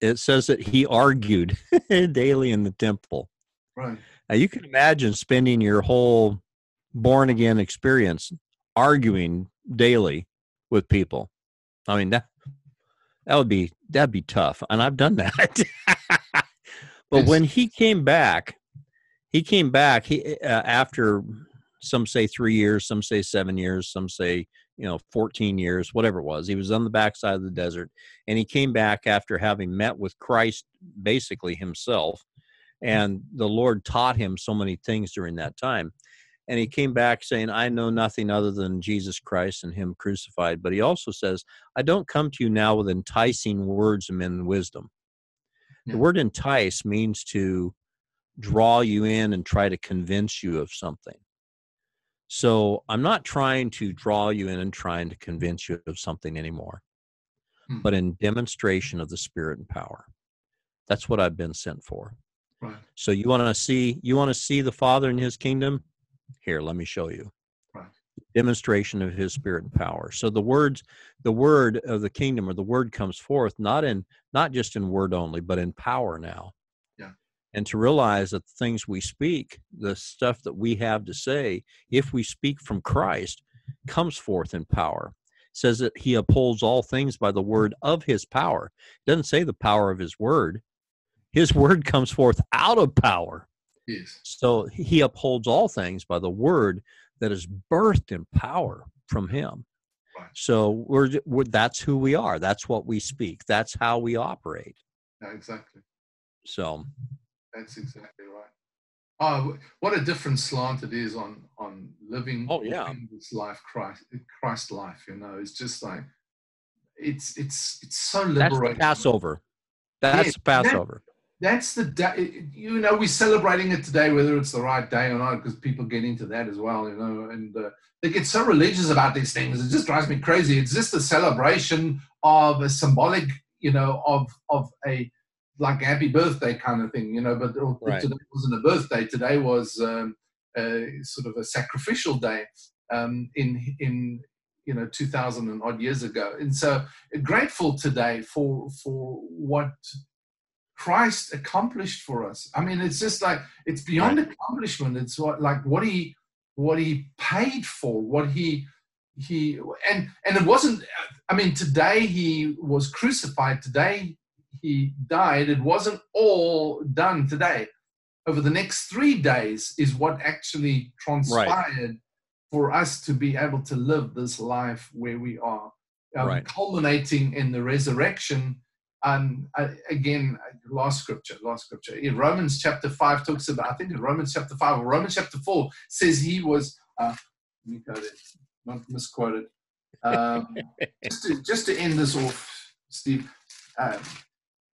It says that he argued (laughs) daily in the temple.
Right.
Now you can imagine spending your whole born again experience arguing daily with people. I mean that that would be that'd be tough, and I've done that. (laughs) but when he came back, he came back. He uh, after some say three years, some say seven years, some say you know 14 years, whatever it was. He was on the backside of the desert, and he came back after having met with Christ, basically himself, and the Lord taught him so many things during that time and he came back saying, I know nothing other than Jesus Christ and Him crucified. But he also says, I don't come to you now with enticing words and men wisdom. The word entice means to draw you in and try to convince you of something. So I'm not trying to draw you in and trying to convince you of something anymore, hmm. but in demonstration of the Spirit and power. That's what I've been sent for.
Right.
So you want to see you want to see the Father in His kingdom here let me show you.
Right.
demonstration of his spirit and power. So the words the word of the kingdom or the word comes forth not in not just in word only but in power now.
Yeah.
And to realize that the things we speak the stuff that we have to say if we speak from christ comes forth in power. It says that he upholds all things by the word of his power. It doesn't say the power of his word. His (laughs) word comes forth out of power
Yes.
So he upholds all things by the word that is birthed in power from him.
Right.
So we're, we're, that's who we are. That's what we speak. That's how we operate.
Yeah, exactly.
So
that's exactly right. Oh, what a different slant it is on on living,
oh, yeah.
living this life, Christ, Christ life. You know, it's just like it's it's it's so liberating.
That's Passover. That's Passover
that's the day you know we're celebrating it today whether it's the right day or not because people get into that as well you know and uh, they get so religious about these things it just drives me crazy it's just a celebration of a symbolic you know of of a like happy birthday kind of thing you know but
right.
today wasn't a birthday today was um, a, sort of a sacrificial day um, in in you know 2000 and odd years ago and so grateful today for for what christ accomplished for us i mean it's just like it's beyond right. accomplishment it's what like what he what he paid for what he he and and it wasn't i mean today he was crucified today he died it wasn't all done today over the next three days is what actually transpired right. for us to be able to live this life where we are, um, right. culminating in the resurrection. Uh, again, last scripture, last scripture. In Romans chapter 5 talks about, I think in Romans chapter 5 or Romans chapter 4 says he was, uh, let me it, not misquoted. Um, (laughs) just, to, just to end this off, Steve, uh,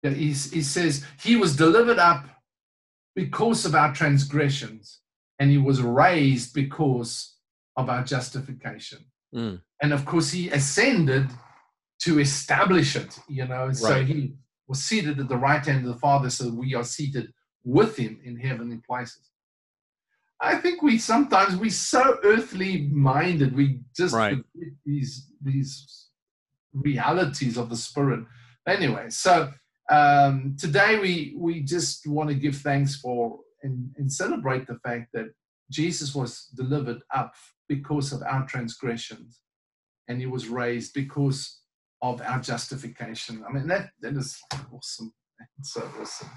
he, he says, he was delivered up because of our transgressions, and he was raised because of our justification. Mm. And of course, he ascended to establish it, you know. Right. So he was seated at the right hand of the Father, so we are seated with him in heavenly places. I think we sometimes we're so earthly minded, we just right. these these realities of the spirit. Anyway, so um, today we we just want to give thanks for and, and celebrate the fact that Jesus was delivered up because of our transgressions, and he was raised because of our justification. I mean that that is awesome. That's so awesome.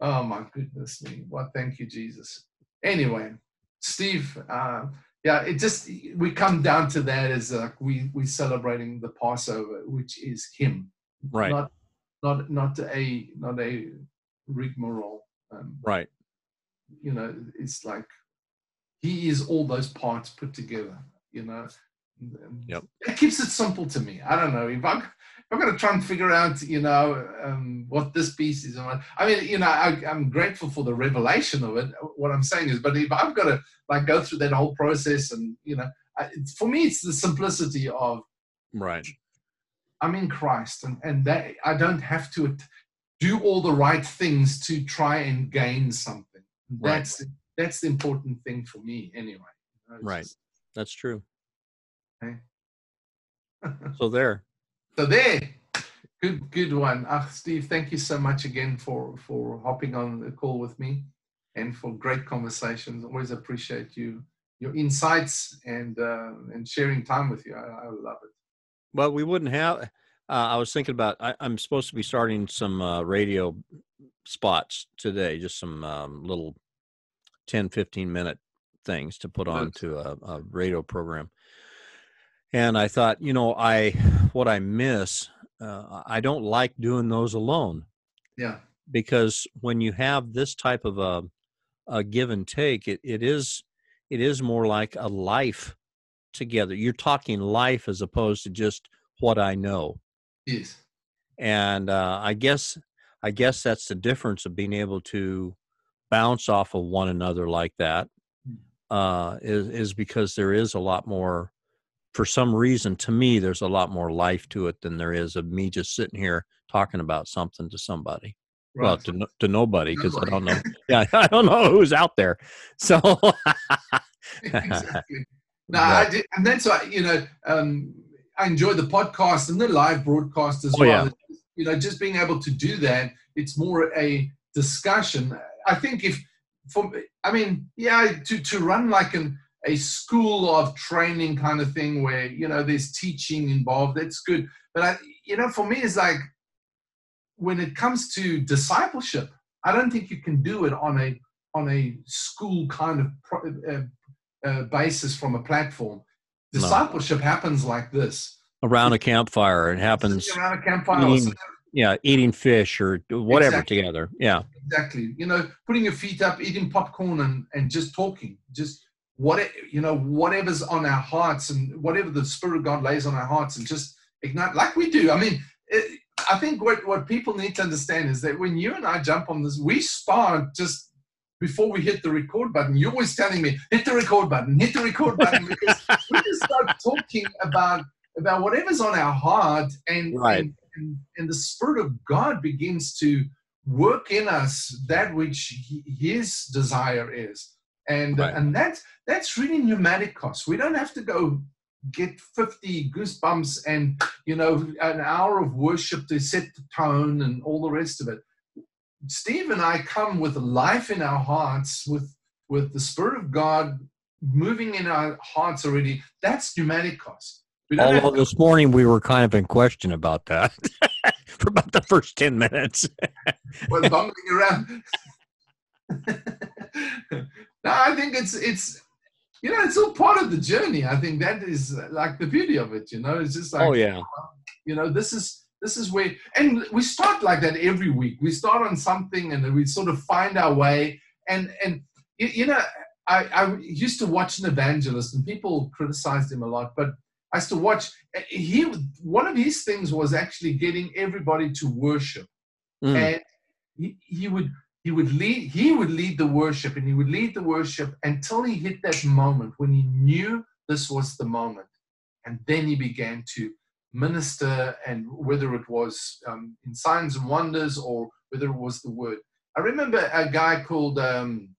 Oh my goodness me! Well, thank you, Jesus. Anyway, Steve. Uh, yeah, it just we come down to that as uh, we we celebrating the Passover, which is Him,
right?
Not not not a not a rigmarole.
Um, right.
You know, it's like he is all those parts put together. You know.
Yep.
It keeps it simple to me. I don't know if I'm if I'm going to try and figure out, you know, um, what this piece is. I mean, you know, I, I'm grateful for the revelation of it. What I'm saying is, but if I've got to like go through that whole process, and you know, I, for me, it's the simplicity of
right
I'm in Christ, and, and that I don't have to do all the right things to try and gain something. That's right. that's the important thing for me, anyway.
You know, right. Just, that's true.
Okay. (laughs)
so there.
So there. Good, good one, ah, Steve. Thank you so much again for for hopping on the call with me, and for great conversations. Always appreciate you, your insights, and uh, and sharing time with you. I, I love it.
Well, we wouldn't have. Uh, I was thinking about. I, am supposed to be starting some uh, radio spots today, just some um, little 10, 15 minute things to put on to a, a radio program. And I thought, you know, I what I miss. Uh, I don't like doing those alone.
Yeah.
Because when you have this type of a, a give and take, it, it is it is more like a life together. You're talking life as opposed to just what I know.
Yes.
And uh, I guess I guess that's the difference of being able to bounce off of one another like that. Hmm. Uh, is is because there is a lot more. For some reason, to me, there's a lot more life to it than there is of me just sitting here talking about something to somebody. Right. Well, to to nobody because I don't know. Yeah, (laughs) I don't know who's out there. So. (laughs)
exactly. (laughs) No, I did, and that's why you know um, I enjoy the podcast and the live broadcast as oh, well. Yeah. You know, just being able to do that, it's more a discussion. I think if, for, I mean, yeah, to to run like an a school of training kind of thing where you know there's teaching involved, that's good. But I, you know, for me, it's like when it comes to discipleship, I don't think you can do it on a on a school kind of pro, uh, uh, basis from a platform. Discipleship no. happens like this
around a campfire. It happens
around a campfire.
Eating, yeah, eating fish or whatever exactly. together. Yeah,
exactly. You know, putting your feet up, eating popcorn, and and just talking. Just what it, you know, whatever's on our hearts, and whatever the Spirit of God lays on our hearts, and just ignite like we do. I mean. It, I think what, what people need to understand is that when you and I jump on this, we start just before we hit the record button, you're always telling me, hit the record button, hit the record button, because (laughs) we just start talking about about whatever's on our heart and,
right.
and, and, and, the Spirit of God begins to work in us that which His desire is. And right. and that's that's really pneumatikos. We don't have to go get 50 goosebumps and you know an hour of worship to set the tone and all the rest of it. Steve and I come with life in our hearts, with with the Spirit of God moving in our hearts already. That's pneumatikos.
Although this morning we were kind of in question about that (laughs) for about the first 10 minutes.
well, (laughs) bumbling around. (laughs) no, I think it's, it's, you know, it's all part of the journey. I think that is like the beauty of it, you know, it's just like,
oh, yeah.
You know, this is, this is where, and we start like that every week. We start on something and we sort of find our way. And, and, you know, I, I used to watch an evangelist and people criticized him a lot, but I used to watch. Eh, he one of his things was actually getting everybody to worship, mm. and he, he would he would lead he would lead the worship, and he would lead the worship until he hit that moment when he knew this was the moment, and then he began to minister, and whether it was um, in signs and wonders or whether it was the word. I remember a guy called. Um,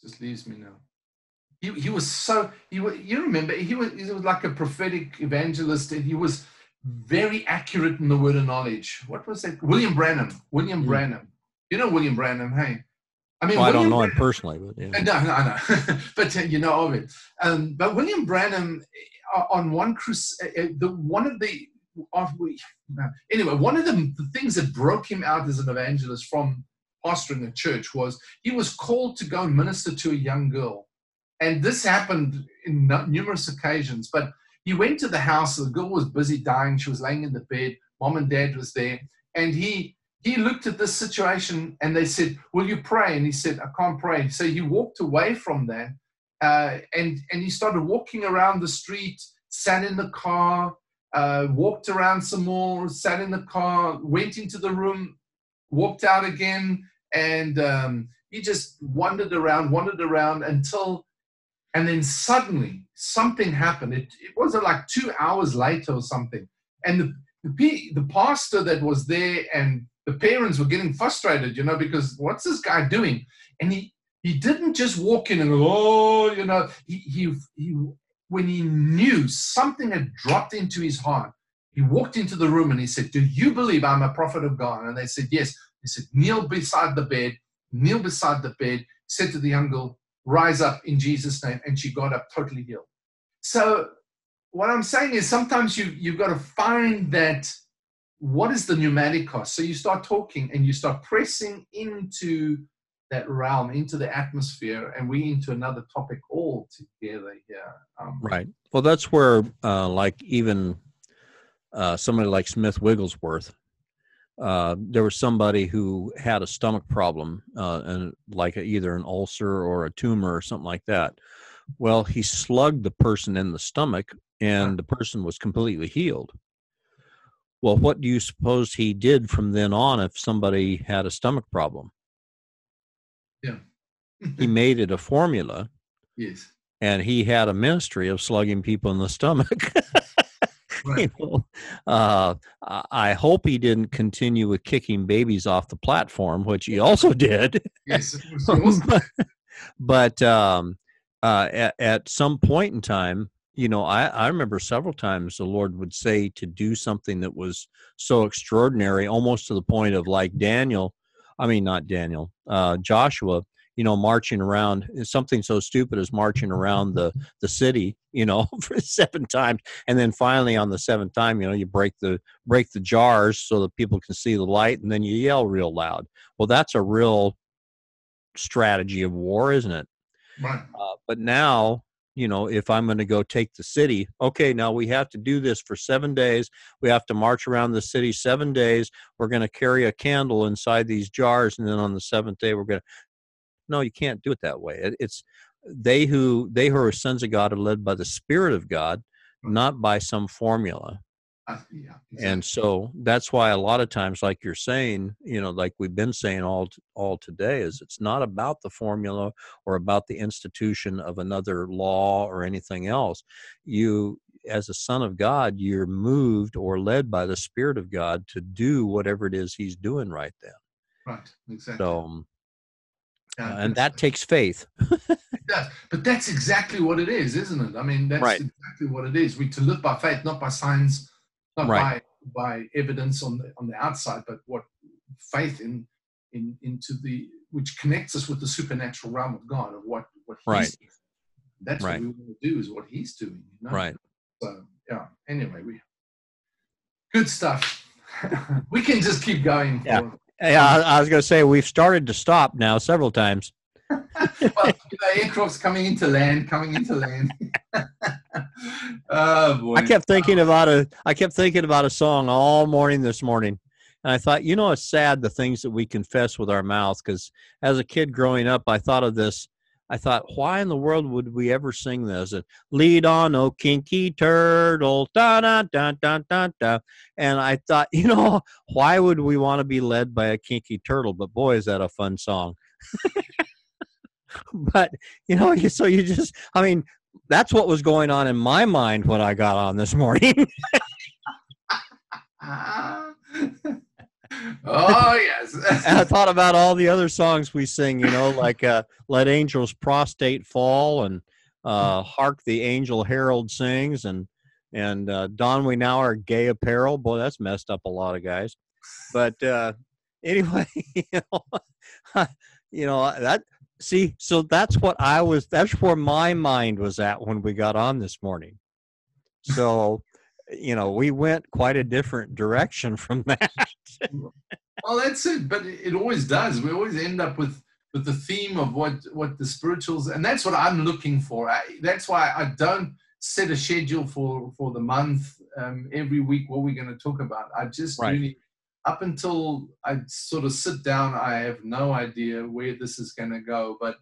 just leaves me now. He, he was so he you remember he was he was like a prophetic evangelist and he was very accurate in the word of knowledge. What was it? William Branham. William mm. Branham. You know William Branham, hey?
I mean, well, I don't know Branham, him personally, but yeah.
no, no, no. (laughs) but uh, you know of it. Um, but William Branham, uh, on one cruise, uh, uh, the one of the of we, anyway, one of the, the things that broke him out as an evangelist from pastoring a church was he was called to go and minister to a young girl. And this happened in numerous occasions. But he went to the house, the girl was busy dying, she was laying in the bed, mom and dad was there. And he he looked at this situation and they said, Will you pray? And he said, I can't pray. So he walked away from that uh, and, and he started walking around the street, sat in the car, uh, walked around some more, sat in the car, went into the room, walked out again, and um, he just wandered around, wandered around until, and then suddenly something happened. It, it wasn't like two hours later or something, and the, the the pastor that was there and the parents were getting frustrated, you know, because what's this guy doing? And he he didn't just walk in and go, oh, you know, he he, he when he knew something had dropped into his heart, he walked into the room and he said, Do you believe I'm a prophet of God? And they said, Yes. He said, kneel beside the bed, kneel beside the bed, said to the young girl, rise up in Jesus' name. And she got up totally healed. So what I'm saying is sometimes you, you've got to find that what is the pneumatikos? So you start talking and you start pressing into that realm, into the atmosphere, and we into another topic altogether here.
Um, right. Well, that's where, uh, like, even uh, somebody like Smith Wigglesworth, uh, there was somebody who had a stomach problem, uh, and like a, either an ulcer or a tumor or something like that. Well, he slugged the person in the stomach, and the person was completely healed. Well, what do you suppose he did from then on if somebody had a stomach problem?
Yeah.
he (laughs) made it a formula.
Yes.
And he had a ministry of slugging people in the stomach. (laughs) Right. You (laughs) know, uh, I hope he didn't continue with kicking babies off the platform, which he also (laughs) did.
Yes,
but, (laughs) but um, uh, at, at some point in time, you know, I, I remember several times the Lord would say to do something that was so extraordinary, almost to the point of like Daniel, I mean, not Daniel, uh, Joshua you know, marching around something so stupid as marching around the (laughs) the city, you know, (laughs) for seven times, and then finally on the seventh time, you know, you break the break the jars so that people can see the light, and then you yell real loud. Well, that's a real strategy of war, isn't it?
Right.
Uh, but now you know, if I'm going to go take the city, okay, now we have to do this for seven days. We have to march around the city seven days. We're going to carry a candle inside these jars. And then on the seventh day, we're going to, no, you can't do it that way. It, it's they who they who are sons of God are led by the Spirit of God, not by some formula.
Uh, yeah,
exactly. And so that's why a lot of times, like you're saying, you know, like we've been saying all all today, is it's not about the formula or about the institution of another law or anything else. You, as a son of God, you're moved or led by the Spirit of God to do whatever it is He's doing right then.
Right. Exactly.
So, um, uh, and that takes faith. (laughs)
It does. But that's exactly what it is, isn't it? I mean, that's
Right.
exactly what it is. We to live by faith, not by signs, not
Right.
by by evidence on the on the outside, but what faith in in into the which connects us with the supernatural realm of God of what what He's
Right.
doing. That's
Right.
what we want to do is what He's doing. You know?
Right.
So yeah. Anyway, we good stuff. (laughs) we can just keep going.
Yeah.
for-
Yeah, I, I was going to say we've started to stop now several times. (laughs)
well, know, aircrafts coming into land, coming into land. (laughs) oh boy!
I kept thinking about a I kept thinking about a song all morning this morning. And I thought, you know, it's sad the things that we confess with our mouth because as a kid growing up, I thought of this. I thought, why in the world would we ever sing this? And, Lead on, oh kinky turtle, da da da da da da. And I thought, (laughs) you know, why would we want to be led by a kinky turtle? But boy, is that a fun song. (laughs) but you know, so you just, I mean, that's what was going on in my mind when I got on this morning. (laughs)
Oh yes. (laughs)
and I thought about all the other songs we sing, you know, like uh, "Let Angels Prostate Fall" and uh, "Hark the Angel Herald Sings" and and uh, "Don We Now Our Gay Apparel." Boy, that's messed up a lot of guys. But uh, (laughs) anyway, you know, (laughs) you know that. See, so that's what I was. That's where my mind was at when we got on this morning. So, you know, we went quite a different direction from that.
Well, that's it. But it always does. We always end up with with the theme of what what the spirituals, and that's what I'm looking for. I, that's why I don't set a schedule for for the month um, every week what we're going to talk about. I just
Right.
really up until I sort of sit down, I have no idea where this is going to go, but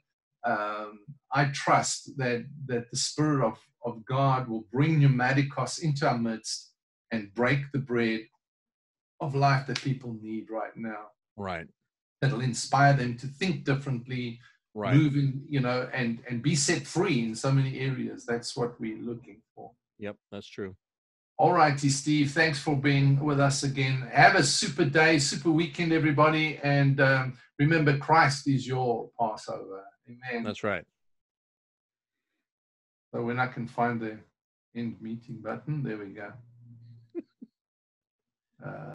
um, I trust that that the Spirit of, of God will bring pneumatikos into our midst and break the bread of life that people need right now.
Right.
That'll inspire them to think differently,
Right.
move in, you know, and and be set free in so many areas. That's what we're looking for.
Yep, that's true.
All righty, Steve. Thanks for being with us again. Have a super day, super weekend, everybody. And um, remember, Christ is your Passover. Amen.
That's right.
so when I can find the end meeting button, there we go. (laughs) Uh,